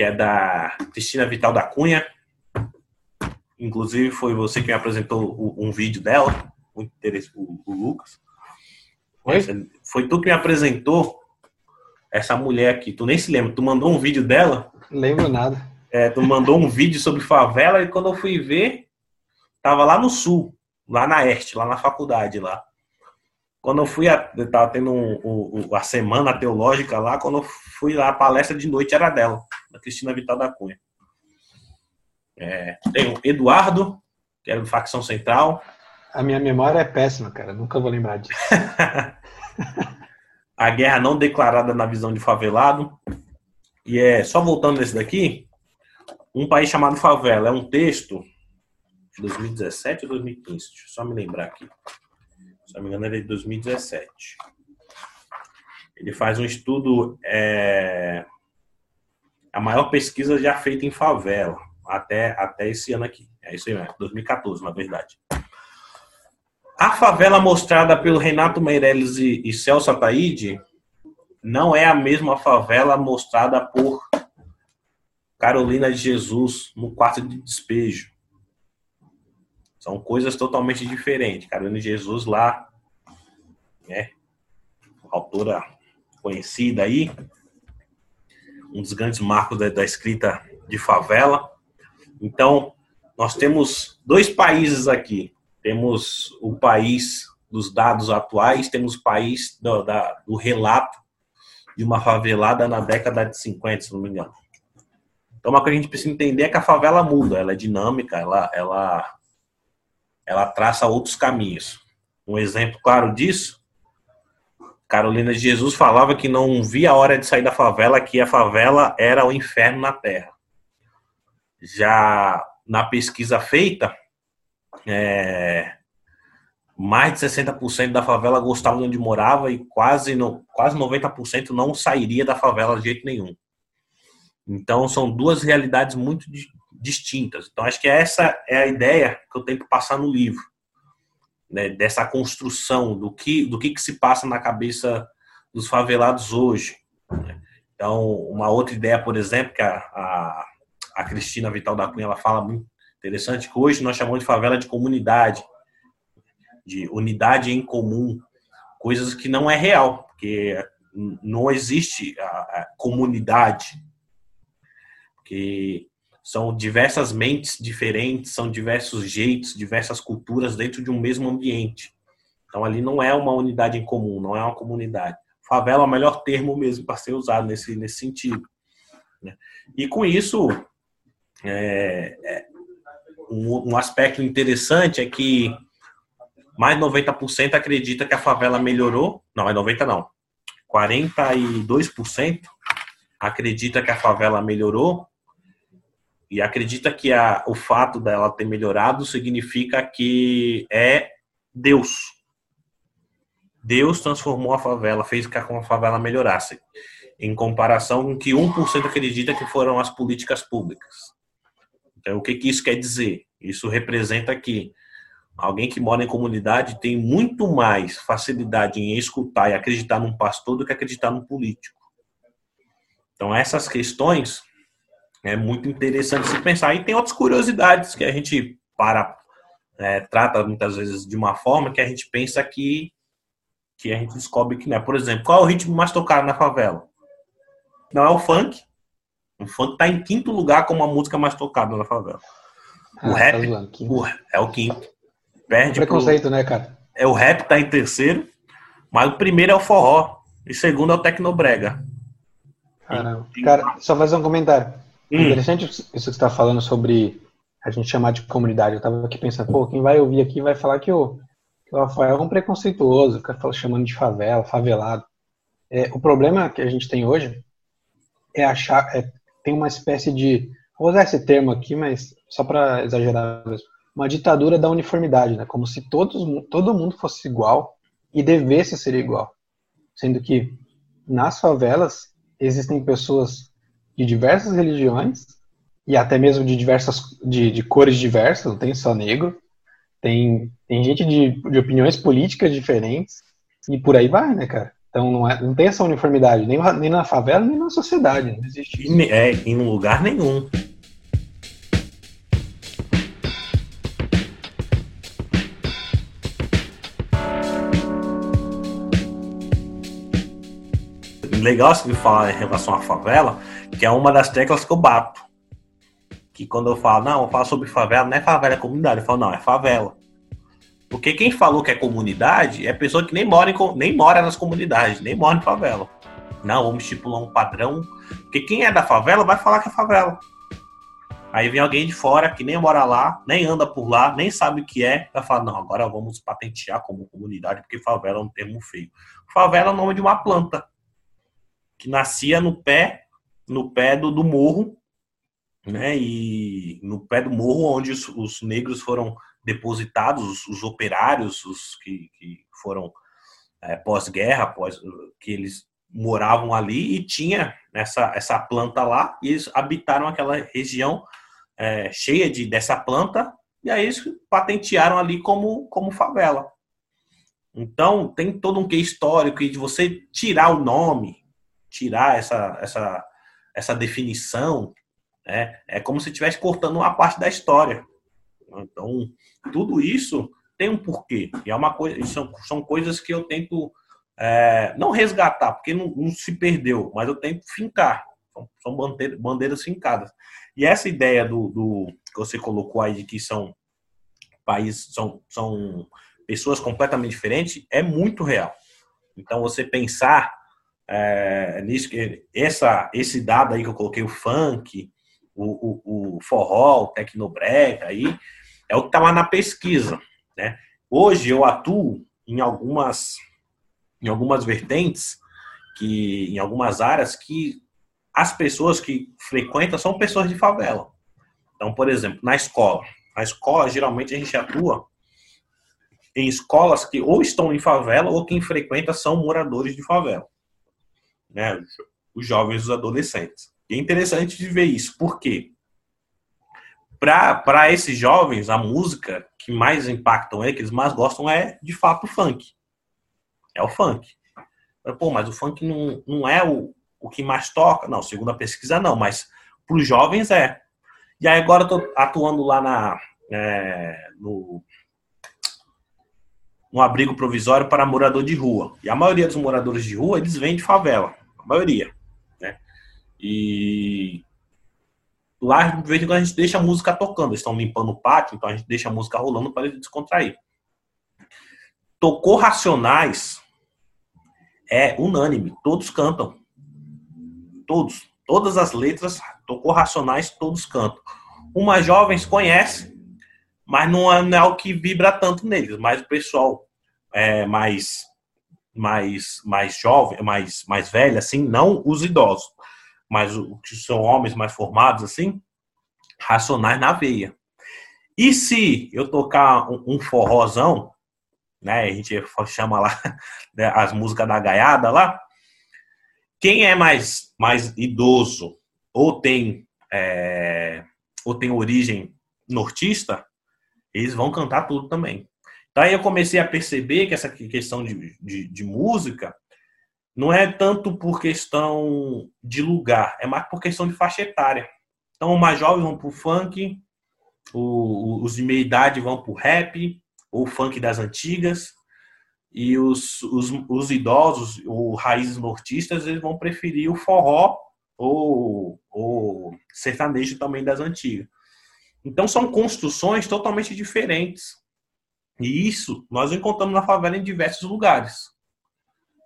que é da Cristina Vital da Cunha. Inclusive foi você que me apresentou um vídeo dela, muito interessante, o, o Lucas. Foi? Foi tu que me apresentou essa mulher aqui. Tu nem se lembra. Tu mandou um vídeo dela? Lembro nada. É, tu mandou um vídeo sobre favela e quando eu fui ver, tava lá no sul, lá na Este, lá na faculdade lá. Quando eu fui, a, eu tava tendo um, um, a semana teológica lá, quando eu fui lá, a palestra de noite era dela, da Cristina Vital da Cunha. É, tem o Eduardo, que era do Facção Central, a minha memória é péssima, cara. Nunca vou lembrar disso. a guerra não declarada na visão de favelado. E é só voltando nesse daqui, um país chamado favela é um texto de 2017 ou 2015. Deixa eu só me lembrar aqui. Se não me engano, é de 2017. Ele faz um estudo, é, a maior pesquisa já feita em favela, até, até esse ano aqui. É isso aí, 2014, na verdade. A favela mostrada pelo Renato Meirelles e, e Celso Ataíde não é a mesma favela mostrada por Carolina de Jesus no quarto de despejo. São coisas totalmente diferentes. Carolina de Jesus lá, né, autora conhecida aí, um dos grandes marcos da, da escrita de favela. Então, nós temos dois países aqui, temos o país dos dados atuais, temos o país do, da, do relato de uma favelada na década de 50, se não me engano. Então, uma coisa que a gente precisa entender é que a favela muda, ela é dinâmica, ela, ela, ela traça outros caminhos. Um exemplo claro disso, Carolina de Jesus falava que não via a hora de sair da favela, que a favela era o inferno na terra. Já na pesquisa feita, é, mais de 60% da favela gostava de onde morava e quase, no, quase 90% não sairia da favela de jeito nenhum. Então, são duas realidades muito distintas. Então, acho que essa é a ideia que eu tento passar no livro, né? dessa construção do que, do que, que se passa na cabeça dos favelados hoje. Então, uma outra ideia, por exemplo, que a, a, a Cristina Vital da Cunha ela fala muito Interessante que hoje nós chamamos de favela de comunidade, de unidade em comum, coisas que não é real, porque não existe a, a comunidade, porque são diversas mentes diferentes, são diversos jeitos, diversas culturas dentro de um mesmo ambiente. Então ali não é uma unidade em comum, não é uma comunidade. favela é o melhor termo mesmo para ser usado nesse, nesse sentido. Né? E com isso, é, é, um, um aspecto interessante é que mais de 90% acredita que a favela melhorou. Não, é 90% não. 42% acredita que a favela melhorou e acredita que a, o fato dela ter melhorado significa que é Deus. Deus transformou a favela, fez com que a favela melhorasse, em comparação com que 1% acredita que foram as políticas públicas. Então, o que, que isso quer dizer? Isso representa que alguém que mora em comunidade tem muito mais facilidade em escutar e acreditar num pastor do que acreditar num político. Então, essas questões é muito interessante se pensar. E tem outras curiosidades que a gente para é, trata muitas vezes de uma forma que a gente pensa que que a gente descobre que não é. Por exemplo, qual é o ritmo mais tocado na favela? Não é o funk. O funk está em quinto lugar como a música mais tocada na favela. O ah, rap tá o, é o quinto. Perde é preconceito, pro, né, cara? É o rap tá em terceiro, mas o primeiro é o forró e o segundo é o tecnobrega. Caramba. Cara, só fazer um comentário. Hum. Interessante isso que você está falando sobre a gente chamar de comunidade. Eu tava aqui pensando, pô, quem vai ouvir aqui vai falar que o, que o Rafael é um preconceituoso, fica chamando de favela, favelado. É, o problema que a gente tem hoje é achar, é, tem uma espécie de, vou usar esse termo aqui, mas só para exagerar mesmo, uma ditadura da uniformidade, né? Como se todos, todo mundo fosse igual e devesse ser igual, sendo que nas favelas existem pessoas de diversas religiões e até mesmo de diversas de, de cores diversas, não tem só negro, tem, tem gente de, de opiniões políticas diferentes e por aí vai, né, cara? Então não, é, não tem essa uniformidade, nem, nem na favela, nem na sociedade. Não existe isso. É, em lugar nenhum. Legal você falar em relação à favela, que é uma das teclas que eu bato. Que quando eu falo, não, eu falo sobre favela, não é favela, é comunidade. Eu falo, não, é favela. Porque quem falou que é comunidade é pessoa que nem mora, em, nem mora nas comunidades, nem mora em favela. Não, vamos estipular um padrão. Porque quem é da favela vai falar que é favela. Aí vem alguém de fora que nem mora lá, nem anda por lá, nem sabe o que é, vai falar, não, agora vamos patentear como comunidade, porque favela é um termo feio. Favela é o nome de uma planta que nascia no pé, no pé do, do morro, né? E no pé do morro onde os, os negros foram depositados, os, os operários, os que, que foram é, pós-guerra, pós, que eles moravam ali e tinha essa, essa planta lá e eles habitaram aquela região é, cheia de, dessa planta e aí eles patentearam ali como, como favela. Então tem todo um que histórico de você tirar o nome, tirar essa, essa, essa definição, né? é como se estivesse cortando uma parte da história. Então, tudo isso tem um porquê. E é uma coisa, são, são coisas que eu tento é, não resgatar, porque não, não, se perdeu, mas eu tento fincar. São, são bandeiras, bandeiras fincadas. E essa ideia do, do, que você colocou aí de que são países, são, são pessoas completamente diferentes, é muito real. Então, você pensar é, nisso, essa, esse dado aí que eu coloquei, o funk, o, o, o forró, o tecnobrega aí, é o que está lá na pesquisa. Né? Hoje eu atuo em algumas, em algumas vertentes, que, em algumas áreas que as pessoas que frequentam são pessoas de favela. Então, por exemplo, na escola. Na escola, geralmente, a gente atua em escolas que ou estão em favela ou quem frequenta são moradores de favela. Né? Os jovens os adolescentes. E é interessante de ver isso. Por quê? para esses jovens, a música que mais impactam ele, que eles mais gostam, é de fato o funk. É o funk. Pô, mas o funk não, não é o, o que mais toca? Não, segundo a pesquisa, não, mas para os jovens é. E aí agora eu tô atuando lá na, é, no, no abrigo provisório para morador de rua. E a maioria dos moradores de rua, eles vêm de favela. Maioria. Né? E Lá, de vez em quando, a gente deixa a música tocando. Eles estão limpando o pátio, então a gente deixa a música rolando para eles descontrair. Tocou Racionais, é unânime, todos cantam. Todos, todas as letras, tocou Racionais, todos cantam. O mais jovens conhece, mas não é, não é o que vibra tanto neles, mas o pessoal é, mais mais mais jovem, mais mais velho assim, não os idosos, mas os que são homens mais formados assim, racionais na veia. E se eu tocar um, um forrozão, né? A gente chama lá né, as músicas da gaiada lá. Quem é mais, mais idoso ou tem, é, ou tem origem nortista, eles vão cantar tudo também. Então aí eu comecei a perceber que essa questão de, de, de música não é tanto por questão de lugar, é mais por questão de faixa etária. Então, os mais jovens vão pro funk, os de meia idade vão pro rap, ou funk das antigas, e os, os, os idosos, ou raízes nortistas, eles vão preferir o forró ou, ou sertanejo também das antigas. Então são construções totalmente diferentes. E isso nós encontramos na favela em diversos lugares.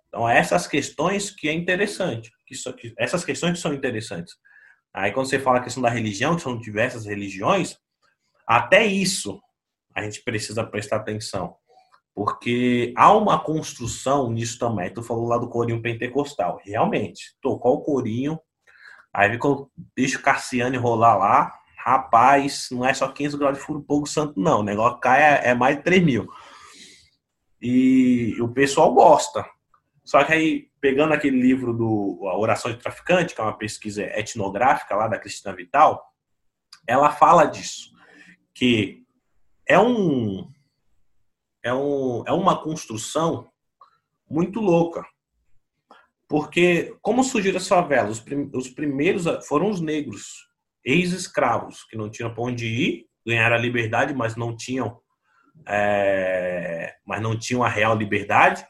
Então essas questões que é interessante, que, so, que essas questões que são interessantes. Aí quando você fala a questão da religião, que são diversas religiões, até isso a gente precisa prestar atenção. Porque há uma construção nisso também. Tu falou lá do corinho pentecostal. Realmente, tocou o corinho, aí deixa o Cassiane rolar lá. Rapaz, não é só 15 graus de fogo santo, não. O negócio cai é, é mais de 3 mil. E o pessoal gosta. Só que aí, pegando aquele livro do A Oração de Traficante, que é uma pesquisa etnográfica lá da Cristina Vital, ela fala disso. Que é um é, um, é uma construção muito louca. Porque, como surgiram as favelas? Os, prim, os primeiros foram os negros, ex-escravos, que não tinham para onde ir, ganharam a liberdade, mas não tinham, é, mas não tinham a real liberdade.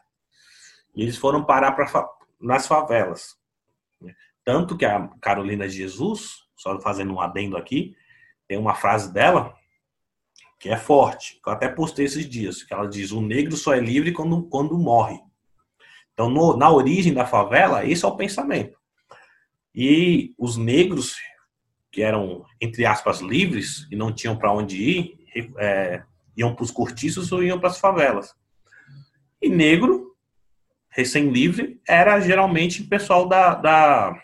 E eles foram parar pra, nas favelas. Tanto que a Carolina Jesus, só fazendo um adendo aqui, tem uma frase dela que é forte. Eu até postei esses dias, que ela diz: o negro só é livre quando, quando morre. Então, no, na origem da favela, esse é o pensamento. E os negros, que eram, entre aspas, livres e não tinham para onde ir, é, iam para os cortiços ou iam para as favelas. E negro, recém-livre, era geralmente pessoal da, da,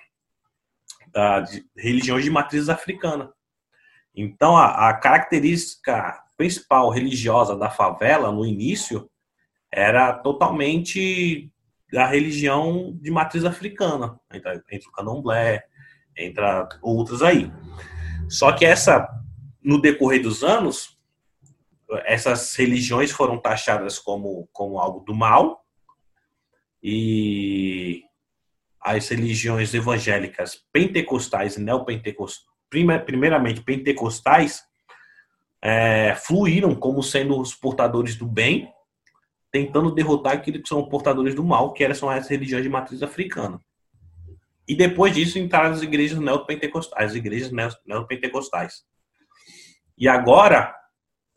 da de religiões de matriz africana. Então, a, a característica principal religiosa da favela no início era totalmente da religião de matriz africana, entre, entre o candomblé, entre outras aí. Só que essa, no decorrer dos anos, essas religiões foram taxadas como, como algo do mal e as religiões evangélicas pentecostais e neopentecostais primeiramente pentecostais, é, fluíram como sendo os portadores do bem, tentando derrotar aqueles que são portadores do mal, que são as religiões de matriz africana. E depois disso entraram as igrejas neopentecostais, as igrejas neopentecostais. E agora,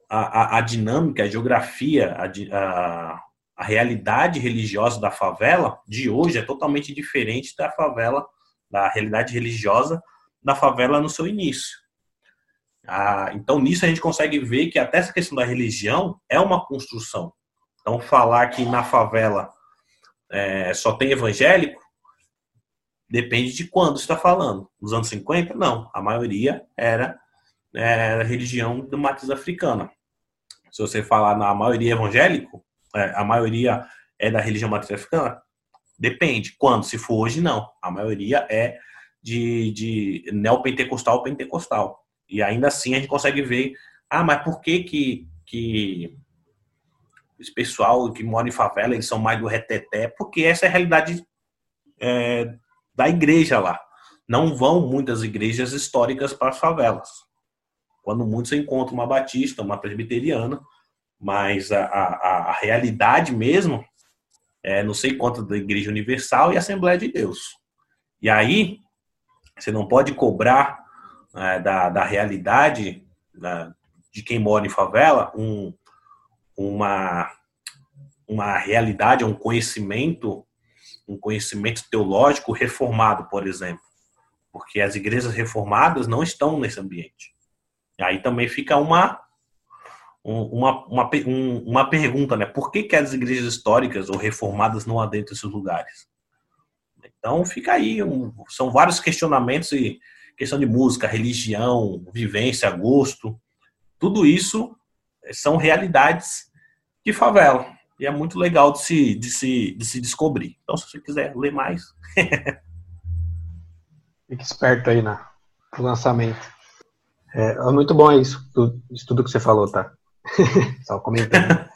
a, a, a dinâmica, a geografia, a, a, realidade religiosa da favela de hoje é totalmente diferente da favela, da realidade religiosa da favela no seu início. Ah, então, nisso a gente consegue ver que até essa questão da religião é uma construção. Então, falar que na favela é, só tem evangélico depende de quando está falando. Nos anos 50, não. A maioria era, era religião de matriz africana. Se você falar na maioria evangélico, é, a maioria é da religião matriz africana, depende. Quando? Se for hoje, não. A maioria é de, de neopentecostal pentecostal. E ainda assim a gente consegue ver, ah, mas por que que, que esse pessoal que mora em favela, eles são mais do reteté? Porque essa é a realidade é, da igreja lá. Não vão muitas igrejas históricas para as favelas. Quando muitos encontram uma batista, uma presbiteriana, mas a, a, a realidade mesmo é não sei quanto da Igreja Universal e Assembleia de Deus. E aí, você não pode cobrar é, da, da realidade da, de quem mora em favela um, uma, uma realidade, um conhecimento um conhecimento teológico reformado, por exemplo. Porque as igrejas reformadas não estão nesse ambiente. Aí também fica uma, uma, uma, uma pergunta, né? Por que, que as igrejas históricas ou reformadas não adentram esses lugares? Então fica aí, um, são vários questionamentos e questão de música, religião, vivência, gosto, tudo isso são realidades de favela. E é muito legal de se, de se, de se descobrir. Então, se você quiser ler mais. Fique esperto aí na, no lançamento. É, é muito bom isso, tudo, isso tudo que você falou, tá? Só comentando.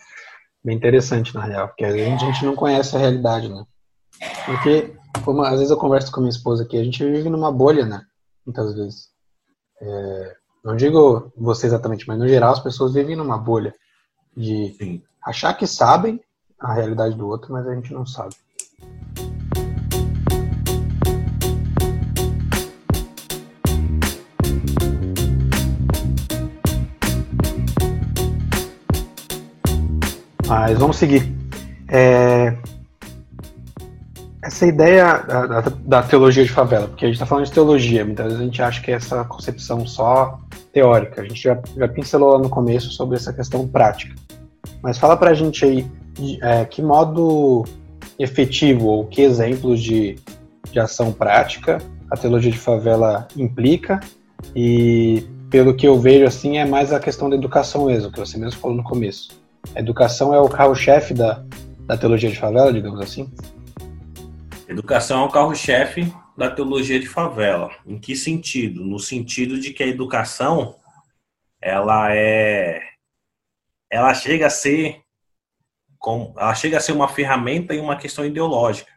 Bem interessante, na real, porque a gente, a gente não conhece a realidade, né? Porque, como às vezes eu converso com minha esposa aqui, a gente vive numa bolha, né? Muitas vezes. É, não digo você exatamente, mas no geral as pessoas vivem numa bolha de Sim. Achar que sabem a realidade do outro, mas a gente não sabe. Mas vamos seguir. É... Essa ideia da, da, da, teologia de favela, porque a gente está falando de teologia, muitas vezes a gente acha que é essa concepção só teórica. A gente já, já pincelou lá no começo sobre essa questão prática. Mas fala para a gente aí é, que modo efetivo ou que exemplos de, de ação prática a teologia de favela implica e pelo que eu vejo assim é mais a questão da educação mesmo, que você mesmo falou no começo. A educação é o carro-chefe da, da teologia de favela, digamos assim? Educação é o carro-chefe da teologia de favela. Em que sentido? No sentido de que a educação ela é ela chega a ser ela chega a ser uma ferramenta e uma questão ideológica.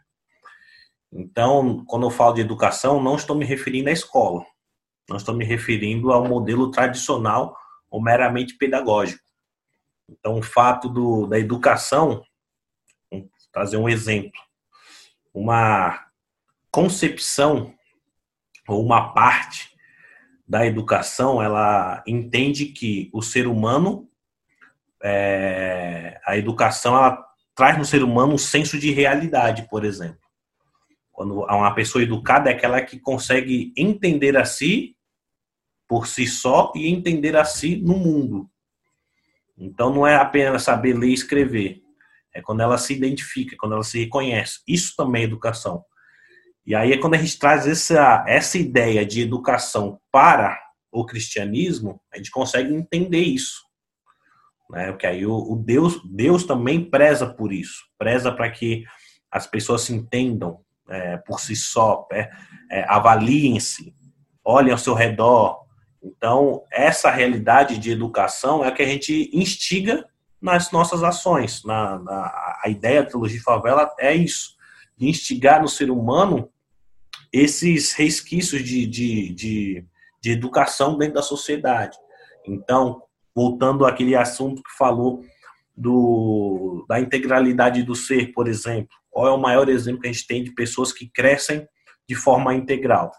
Então, quando eu falo de educação, não estou me referindo à escola. Não estou me referindo ao modelo tradicional ou meramente pedagógico. Então, o fato do, da educação, vou trazer um exemplo, uma concepção ou uma parte da educação, ela entende que o ser humano, é, a educação, ela traz no ser humano um senso de realidade, por exemplo. Quando uma pessoa educada é aquela que consegue entender a si por si só e entender a si no mundo. Então não é apenas saber ler e escrever, é quando ela se identifica, quando ela se reconhece. Isso também é educação. E aí é quando a gente traz essa, essa ideia de educação para o cristianismo, a gente consegue entender isso. Né? Porque aí o, o Deus, Deus também preza por isso, preza para que as pessoas se entendam é, por si só, é, é, avaliem-se, olhem ao seu redor, então, essa realidade de educação é a que a gente instiga nas nossas ações. Na, na, a ideia da teologia de favela é isso, de instigar no ser humano esses resquícios de, de, de, de educação dentro da sociedade. Então, voltando àquele assunto que falou do, da integralidade do ser, por exemplo. Qual é o maior exemplo que a gente tem de pessoas que crescem de forma integral?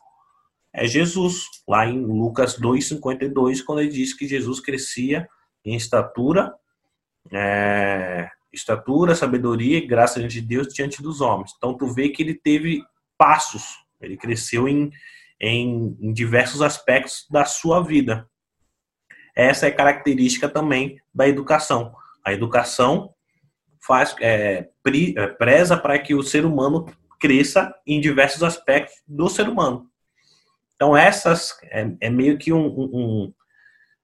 é Jesus, lá em Lucas 2,52, quando ele diz que Jesus crescia em estatura, é, estatura, sabedoria e graça diante de Deus diante dos homens. Então tu vê que ele teve passos, ele cresceu em, em, em diversos aspectos da sua vida. Essa é característica também da educação. A educação faz é, é preza para que o ser humano cresça em diversos aspectos do ser humano. Então, essas é, é meio que um, um, um,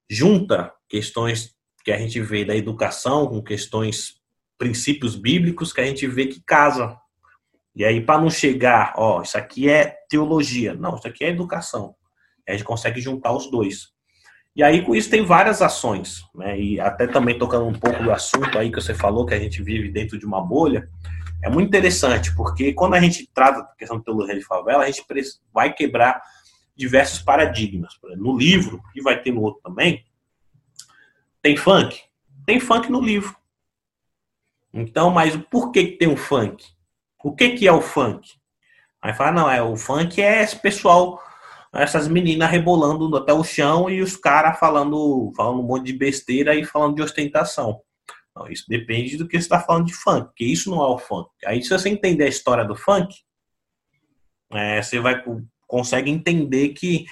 junta questões que a gente vê da educação com questões, princípios bíblicos que a gente vê que casa. E aí, para não chegar, ó, isso aqui é teologia. Não, isso aqui é educação. A gente consegue juntar os dois. E aí, com isso, tem várias ações. Né? E até também tocando um pouco do assunto aí que você falou, que a gente vive dentro de uma bolha, é muito interessante, porque quando a gente trata a questão de teologia de favela, a gente vai quebrar diversos paradigmas. No livro, e vai ter no outro também, tem funk? Tem funk no livro. Então, mas por que, que tem um funk? O que, que é o funk? Aí fala, não, é o funk é esse pessoal, essas meninas rebolando até o chão e os caras falando, falando um monte de besteira e falando de ostentação. Não, isso depende do que você está falando de funk, porque isso não é o funk. Aí, se você entender a história do funk, é, você vai consegue entender que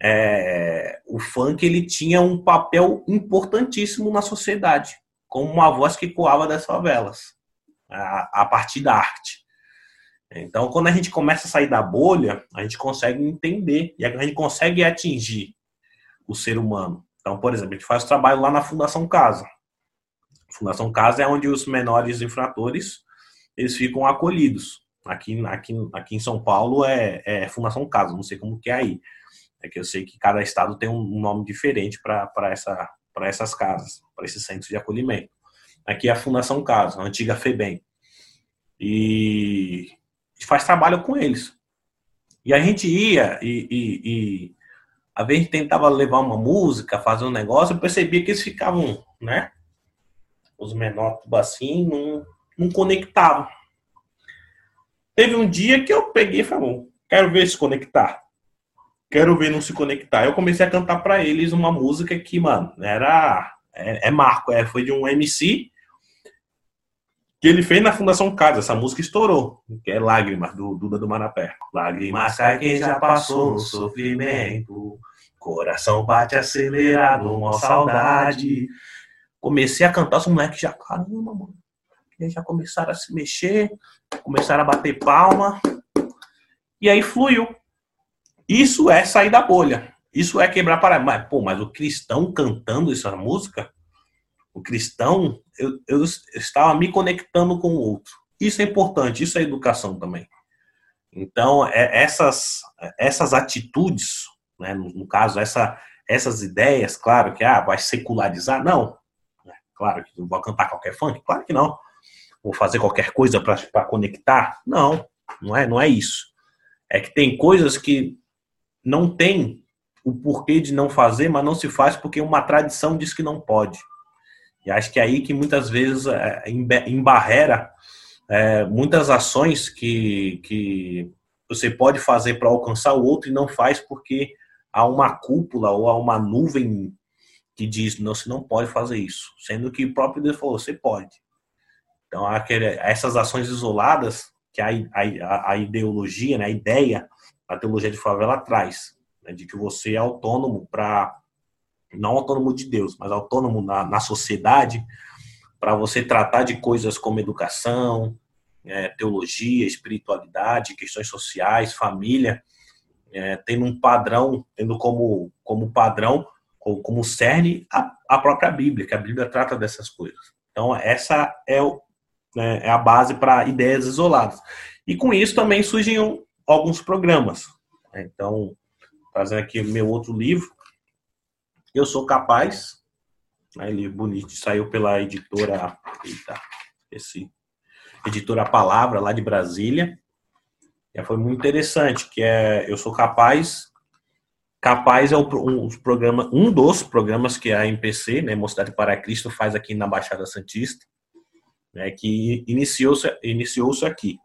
é, o funk ele tinha um papel importantíssimo na sociedade, como uma voz que coava das favelas, a, a partir da arte. Então, quando a gente começa a sair da bolha, a gente consegue entender e a gente consegue atingir o ser humano. Então, por exemplo, a gente faz trabalho lá na Fundação Casa. A Fundação Casa é onde os menores infratores eles ficam acolhidos. Aqui, aqui, aqui em São Paulo é, é Fundação Casa, não sei como que é aí. É que eu sei que cada estado tem um nome diferente para essa, essas casas, para esses centros de acolhimento. Aqui é a Fundação Casa, a antiga FEBEM. E faz trabalho com eles. E a gente ia e, e, e tentava levar uma música, fazer um negócio, eu percebia que eles ficavam, né? Os menores assim, não, não conectavam. Teve um dia que eu peguei e falei, quero ver se conectar. Quero ver não se conectar. Eu comecei a cantar para eles uma música que, mano, era. É, é marco, é, foi de um MC que ele fez na Fundação Casa. Essa música estourou, que é Lágrimas, do Duda do Manapé. Lágrimas cai quem já passou sofrimento, coração bate acelerado, uma saudade. Comecei a cantar, os moleques já, caramba, mano. Eles já começaram a se mexer, começaram a bater palma. E aí fluiu. Isso é sair da bolha. Isso é quebrar para mas pô, mas o cristão cantando essa música, o cristão, eu, eu, estava me conectando com o outro. Isso é importante, isso é educação também. Então, é, essas essas atitudes, né, no, no, caso, essa, essas ideias, claro que ah, vai secularizar, não. É, claro que não vou cantar qualquer funk, claro que não. Vou fazer qualquer coisa para conectar? Não, não é, não é isso. É que tem coisas que não tem o porquê de não fazer, mas não se faz porque uma tradição diz que não pode. E acho que é aí que muitas vezes é, embarrera é, muitas ações que, que você pode fazer para alcançar o outro e não faz porque há uma cúpula ou há uma nuvem que diz, não, você não pode fazer isso. Sendo que o próprio Deus falou, você pode. Então, essas ações isoladas que a, a, a ideologia, né, a ideia a teologia de favela traz, né, de que você é autônomo para não autônomo de Deus, mas autônomo na, na sociedade para você tratar de coisas como educação, é, teologia, espiritualidade, questões sociais, família, é, tendo um padrão, tendo como, como padrão, como, como cerne a, a própria Bíblia, que a Bíblia trata dessas coisas. Então, essa é, o, né, é a base para ideias isoladas. E com isso também surgem alguns programas. Então, fazendo aqui meu outro livro, Eu Sou Capaz, livro bonito, saiu pela editora, eita, esse, editora Palavra, lá de Brasília. E foi muito interessante, que é Eu Sou Capaz. Capaz é um, um, dos programas que a MPC, né, Mocidade para Cristo, faz aqui na Baixada Santista, né, que iniciou-se iniciou aqui.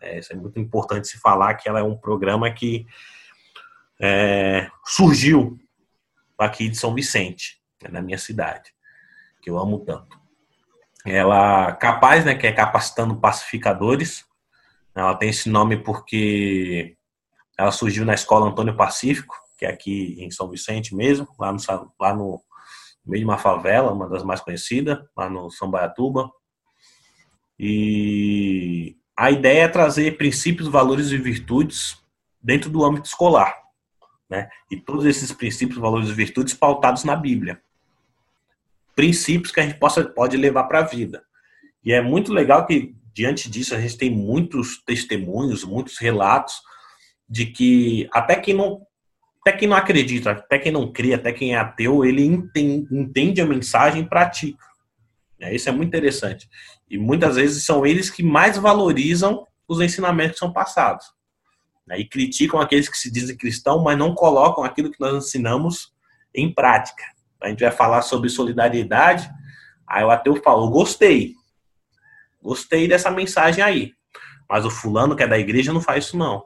É, isso é muito importante se falar que ela é um programa que é, surgiu aqui de São Vicente, né, na minha cidade, que eu amo tanto. Ela capaz, né, que é capacitando pacificadores. Ela tem esse nome porque ela surgiu na escola Antônio Pacífico, que é aqui em São Vicente mesmo, lá no, lá no meio de uma favela, uma das mais conhecidas, lá no São Baiatuba. E a ideia é trazer princípios, valores e virtudes dentro do âmbito escolar. Né? E todos esses princípios, valores e virtudes pautados na Bíblia. Princípios que a gente possa, pode levar para a vida. E é muito legal que, diante disso, a gente tem muitos testemunhos, muitos relatos de que até quem não até quem não acredita, até quem não crê, até quem é ateu, ele entende, a mensagem e pratica. É, isso é muito interessante. E muitas vezes são eles que mais valorizam os ensinamentos que são passados. Né? E criticam aqueles que se dizem cristãos, mas não colocam aquilo que nós ensinamos em prática. A gente vai falar sobre solidariedade. Aí o ateu falou: gostei. Gostei dessa mensagem aí. Mas o fulano que é da igreja não faz isso, não.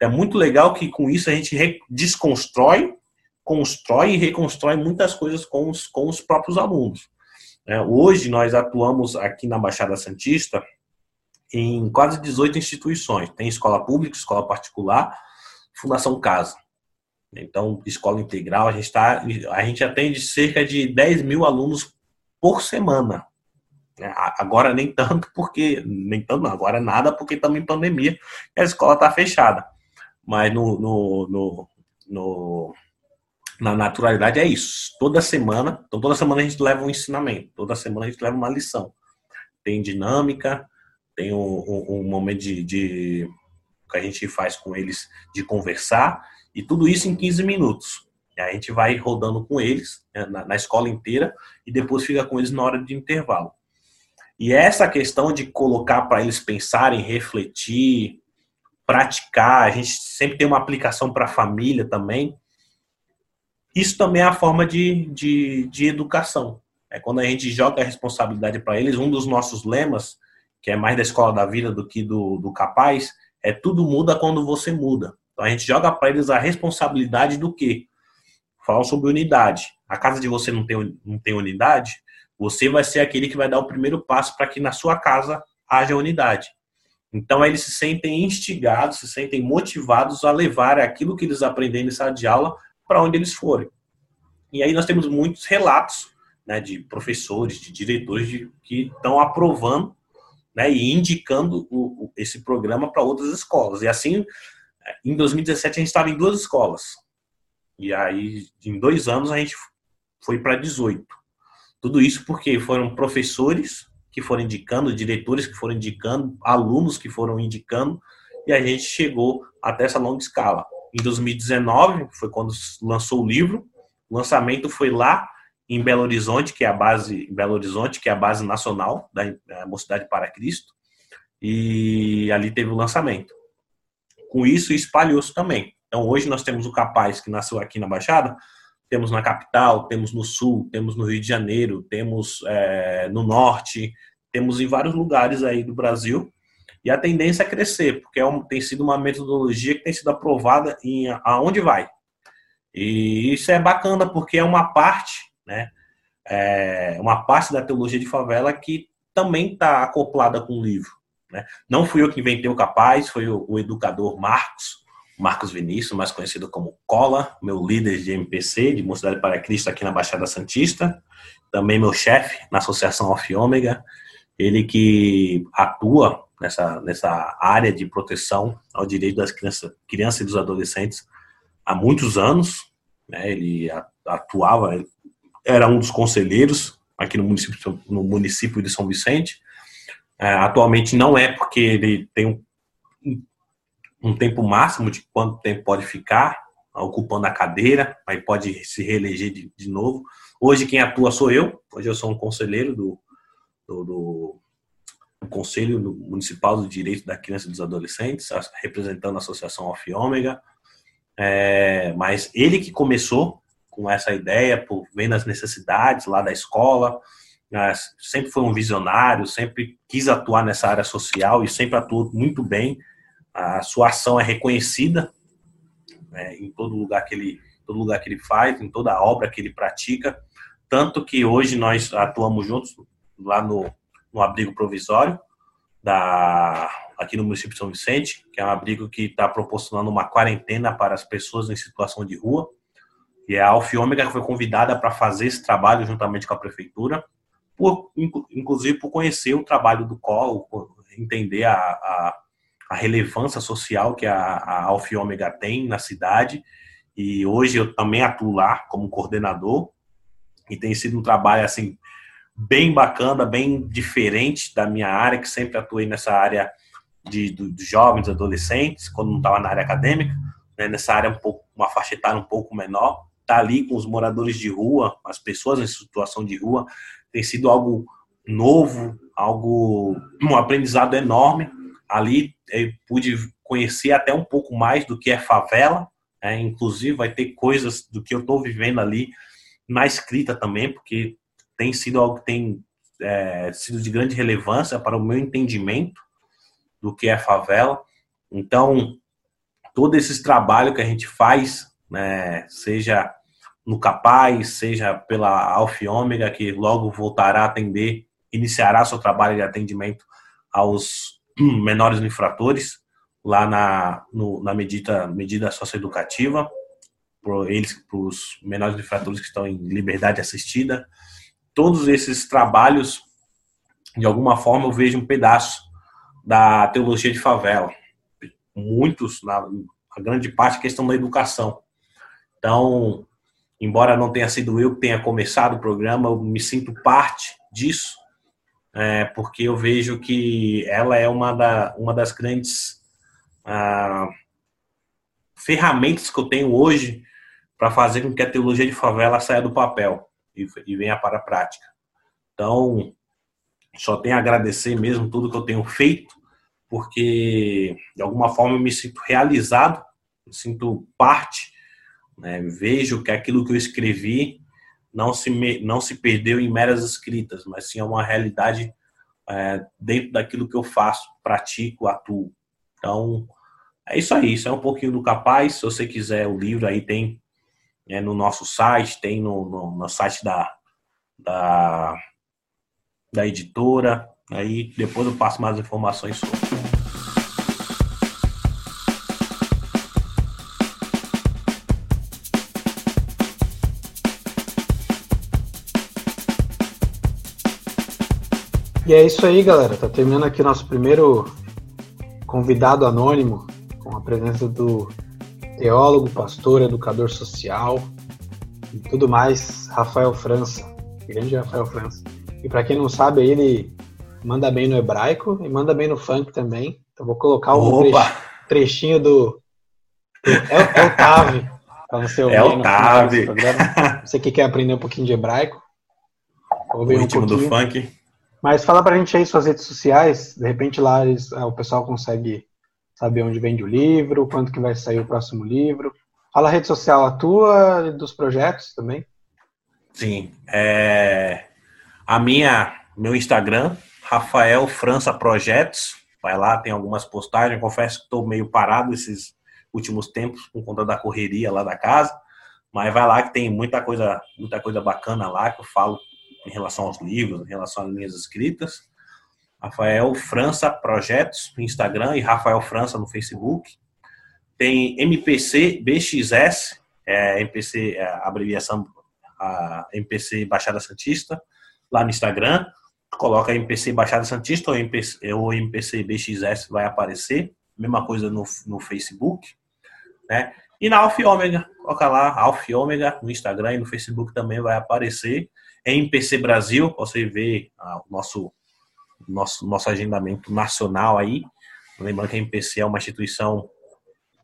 É muito legal que com isso a gente desconstrói, constrói e reconstrói muitas coisas com os, com os próprios alunos. É, hoje nós atuamos aqui na Baixada Santista em quase 18 instituições. Tem escola pública, escola particular, Fundação Casa. Então, escola integral, a gente, tá, a gente atende cerca de 10 mil alunos por semana. É, agora nem tanto, porque. Nem tanto, não, agora nada, porque também pandemia a escola está fechada. Mas no, no, no, no, na naturalidade é isso. Toda semana, então toda semana a gente leva um ensinamento, toda semana a gente leva uma lição. Tem dinâmica, tem um, um, um momento de, de que a gente faz com eles de conversar, e tudo isso em 15 minutos. A gente vai rodando com eles né, na, na escola inteira e depois fica com eles na hora de intervalo. E essa questão de colocar para eles pensarem, refletir, praticar, a gente sempre tem uma aplicação para a família também. Isso também é a forma de, de, de educação. É quando a gente joga a responsabilidade para eles. Um dos nossos lemas, que é mais da escola da vida do que do, do capaz, é tudo muda quando você muda. Então a gente joga para eles a responsabilidade do quê? Falam sobre unidade. A casa de você não tem, não tem unidade, você vai ser aquele que vai dar o primeiro passo para que na sua casa haja unidade. Então eles se sentem instigados, se sentem motivados a levar aquilo que eles aprendem em sala de aula para onde eles forem. E aí nós temos muitos relatos né, de professores, de diretores de, que estão aprovando né, e indicando o, o, esse programa para outras escolas. E assim, em 2017 a gente estava em duas escolas. E aí, em dois anos, a gente foi para 18. Tudo isso porque foram professores que foram indicando, diretores que foram indicando, alunos que foram indicando, e a gente chegou até essa longa escala. Em 2019, foi quando lançou o livro, o lançamento foi lá em Belo Horizonte, que é a base, Belo Horizonte, que é a base nacional da, Mocidade para Cristo, e ali teve o lançamento. Com isso, espalhou-se também. Então, hoje nós temos o Capaz, que nasceu aqui na Baixada, temos na capital, temos no sul, temos no Rio de Janeiro, temos é, no norte, temos em vários lugares aí do Brasil. E a tendência é crescer, porque é um, tem sido uma metodologia que tem sido aprovada em aonde vai. E isso é bacana, porque é uma parte, né? É uma parte da teologia de favela que também está acoplada com o livro. Né? Não fui eu que inventei o Capaz, foi o, o educador Marcos, Marcos Vinícius, mais conhecido como Cola, meu líder de MPC, de Mocidade para Cristo aqui na Baixada Santista, também meu chefe na Associação Alfa Ômega, ele que atua nessa, nessa área de proteção ao direito das crianças, crianças e dos adolescentes há muitos anos, né, ele atuava, era um dos conselheiros aqui no município, no município de São Vicente, é, atualmente não é porque ele tem um um tempo máximo de quanto tempo pode ficar ocupando a cadeira, aí pode se reeleger de, de novo. Hoje quem atua sou eu, hoje eu sou um conselheiro do, do, do, do Conselho Municipal do Direito da Criança e dos Adolescentes, representando a Associação Alfa Ômega, é, mas ele que começou com essa ideia, por vendo as necessidades lá da escola, né, sempre foi um visionário, sempre quis atuar nessa área social e sempre atuou muito bem a sua ação é reconhecida né, em todo lugar que ele todo lugar que ele faz, em toda a obra que ele pratica, tanto que hoje nós atuamos juntos lá no, no abrigo provisório da aqui no município de São Vicente, que é um abrigo que está proporcionando uma quarentena para as pessoas em situação de rua. E é a Alfiômega que foi convidada para fazer esse trabalho juntamente com a prefeitura, por, inclusive por conhecer o trabalho do COL, entender a, a a relevância social que a, a Alfa e Ômega tem na cidade. E hoje eu também atuo lá como coordenador. E tem sido um trabalho assim bem bacana, bem diferente da minha área, que sempre atuei nessa área de, de, de jovens, adolescentes, quando não estava na área acadêmica, né, nessa área um pouco, uma faixa etária um pouco menor, tá ali com os moradores de rua, as pessoas em situação de rua, tem sido algo novo, algo um aprendizado enorme Ali eu pude conhecer até um pouco mais do que é favela, né? inclusive vai ter coisas do que eu estou vivendo ali na escrita também, porque tem sido algo que tem é, sido de grande relevância para o meu entendimento do que é favela. Então, todo esse trabalho que a gente faz, né, seja no Capaz, seja pela Alfa Ômega, que logo voltará a atender, iniciará seu trabalho de atendimento aos menores infratores, lá na, no, na medida, medida socioeducativa, para eles, para os menores infratores que estão em liberdade assistida. Todos esses trabalhos, de alguma forma, eu vejo um pedaço da teologia de favela. Muitos, na, a grande parte, questão da educação. Então, embora não tenha sido eu que tenha começado o programa, eu me sinto parte disso, é, porque eu vejo que ela é uma, da, uma das grandes ah, ferramentas que eu tenho hoje para fazer com que a teologia de favela saia do papel e, e venha para a prática. Então, só tenho a agradecer mesmo tudo que eu tenho feito, porque de alguma forma eu me sinto realizado, me sinto parte, né? vejo que aquilo que eu escrevi não se, não se perdeu em meras escritas, mas sim é uma realidade é, dentro daquilo que eu faço, pratico, atuo. Então, é isso aí, isso é um pouquinho do capaz. Se você quiser o livro aí, tem é, no nosso site, tem no, no, no site da, da, da editora. Aí depois eu passo mais informações sobre. E é isso aí, galera. Tá terminando aqui nosso primeiro convidado anônimo, com a presença do teólogo, pastor, educador social e tudo mais, Rafael França, grande Rafael França. E para quem não sabe, ele manda bem no hebraico e manda bem no funk também. Então vou colocar um trechinho do, do é, é o Tave para você ouvir é o Tave. Você que quer aprender um pouquinho de hebraico, ouvir o ritmo um do funk. Mas fala pra gente aí suas redes sociais, de repente lá eles, o pessoal consegue saber onde vende o livro, quando que vai sair o próximo livro. Fala a rede social a tua dos projetos também. Sim, é... a minha, meu Instagram, Rafael França Projetos, vai lá, tem algumas postagens, confesso que estou meio parado esses últimos tempos por conta da correria lá da casa, mas vai lá que tem muita coisa, muita coisa bacana lá que eu falo em relação aos livros, em relação às minhas escritas. Rafael França Projetos no Instagram e Rafael França no Facebook. Tem MPC BXS, é, MPC, é, abreviação a MPC Baixada Santista, lá no Instagram. Coloca MPC Baixada Santista ou MPC, ou MPC BXS vai aparecer. Mesma coisa no, no Facebook. Né? E na Alfa Ômega, coloca lá Alfa Ômega no Instagram e no Facebook também vai aparecer. MPC Brasil, você vê ah, o nosso nosso, nosso agendamento nacional aí. Lembrando que a MPC é uma instituição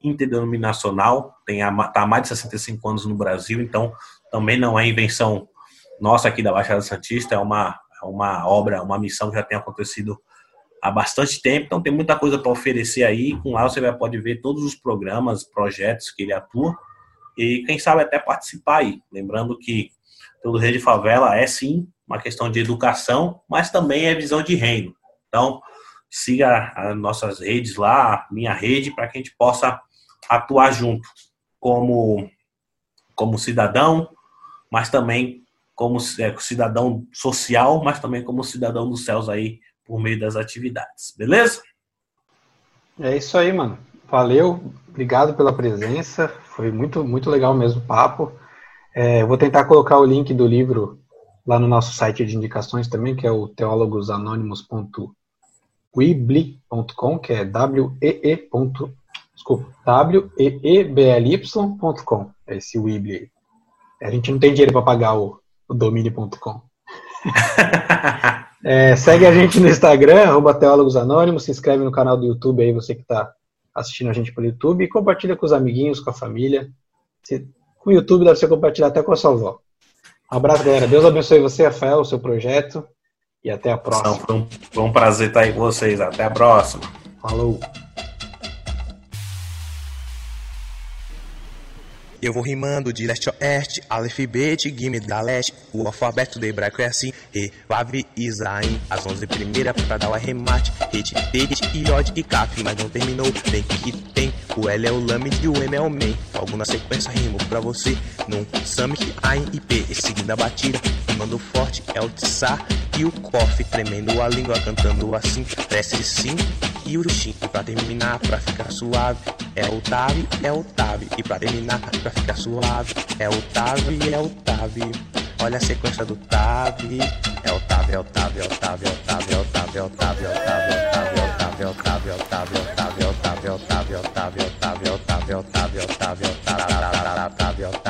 interdenominacional, tem está há mais de 65 anos no Brasil, então também não é invenção nossa aqui da Baixada Santista, é uma, é uma obra, uma missão que já tem acontecido há bastante tempo, então tem muita coisa para oferecer aí. Com lá você vai, pode ver todos os programas, projetos que ele atua e quem sabe até participar aí. Lembrando que todo Rede Favela é sim uma questão de educação, mas também é visão de reino. Então, siga as nossas redes lá, minha rede, para que a gente possa atuar junto como, como cidadão, mas também como é, cidadão social, mas também como cidadão dos céus aí por meio das atividades. Beleza? É isso aí, mano. Valeu, obrigado pela presença. Foi muito, muito legal mesmo o papo. É, vou tentar colocar o link do livro lá no nosso site de indicações também, que é o teólogosanônimos.weebly.com, que é w e e desculpa, w e e b l y.com, é esse Weebly. A gente não tem dinheiro para pagar o, o domínio.com. é, segue a gente no Instagram, arroba Teólogos Anônimos, se inscreve no canal do YouTube aí, você que está assistindo a gente pelo YouTube, e compartilha com os amiguinhos, com a família. Se, com o YouTube deve ser compartilhar até com a sua avó. Um abraço, galera. Deus abençoe você, Rafael, o seu projeto. E até a próxima. Foi um, foi um prazer estar aí com vocês. Até a próxima. Falou. Eu vou rimando de leste a oeste, Aleph, Bet, Gime da leste. O alfabeto do hebraico é assim: E, Vav, Isaim. As onze primeiras pra dar o arremate. Ret, Tet, Iod e Kaf, mas não terminou. Tem que tem O L é o lame e o M é o man. Algo na sequência rimo pra você. Num Summit A em IP. E seguindo a batida, rimando forte é o Tsa e o Koff. Tremendo a língua, cantando assim. Desce sim e o Shin. E pra terminar, pra ficar suave, é o Tavi, é o Tavi. E pra terminar, pra ficar suave, é o Tavi, é o Tavi. Olha a sequência do Tavi. É o Tavi, é o Tavi, é o Tavi, é o Tavi, é o Tavi, é o Tavi, é o Tavi. Octavio, Octavio, Octavio, Octavio, Octavio, Octavio.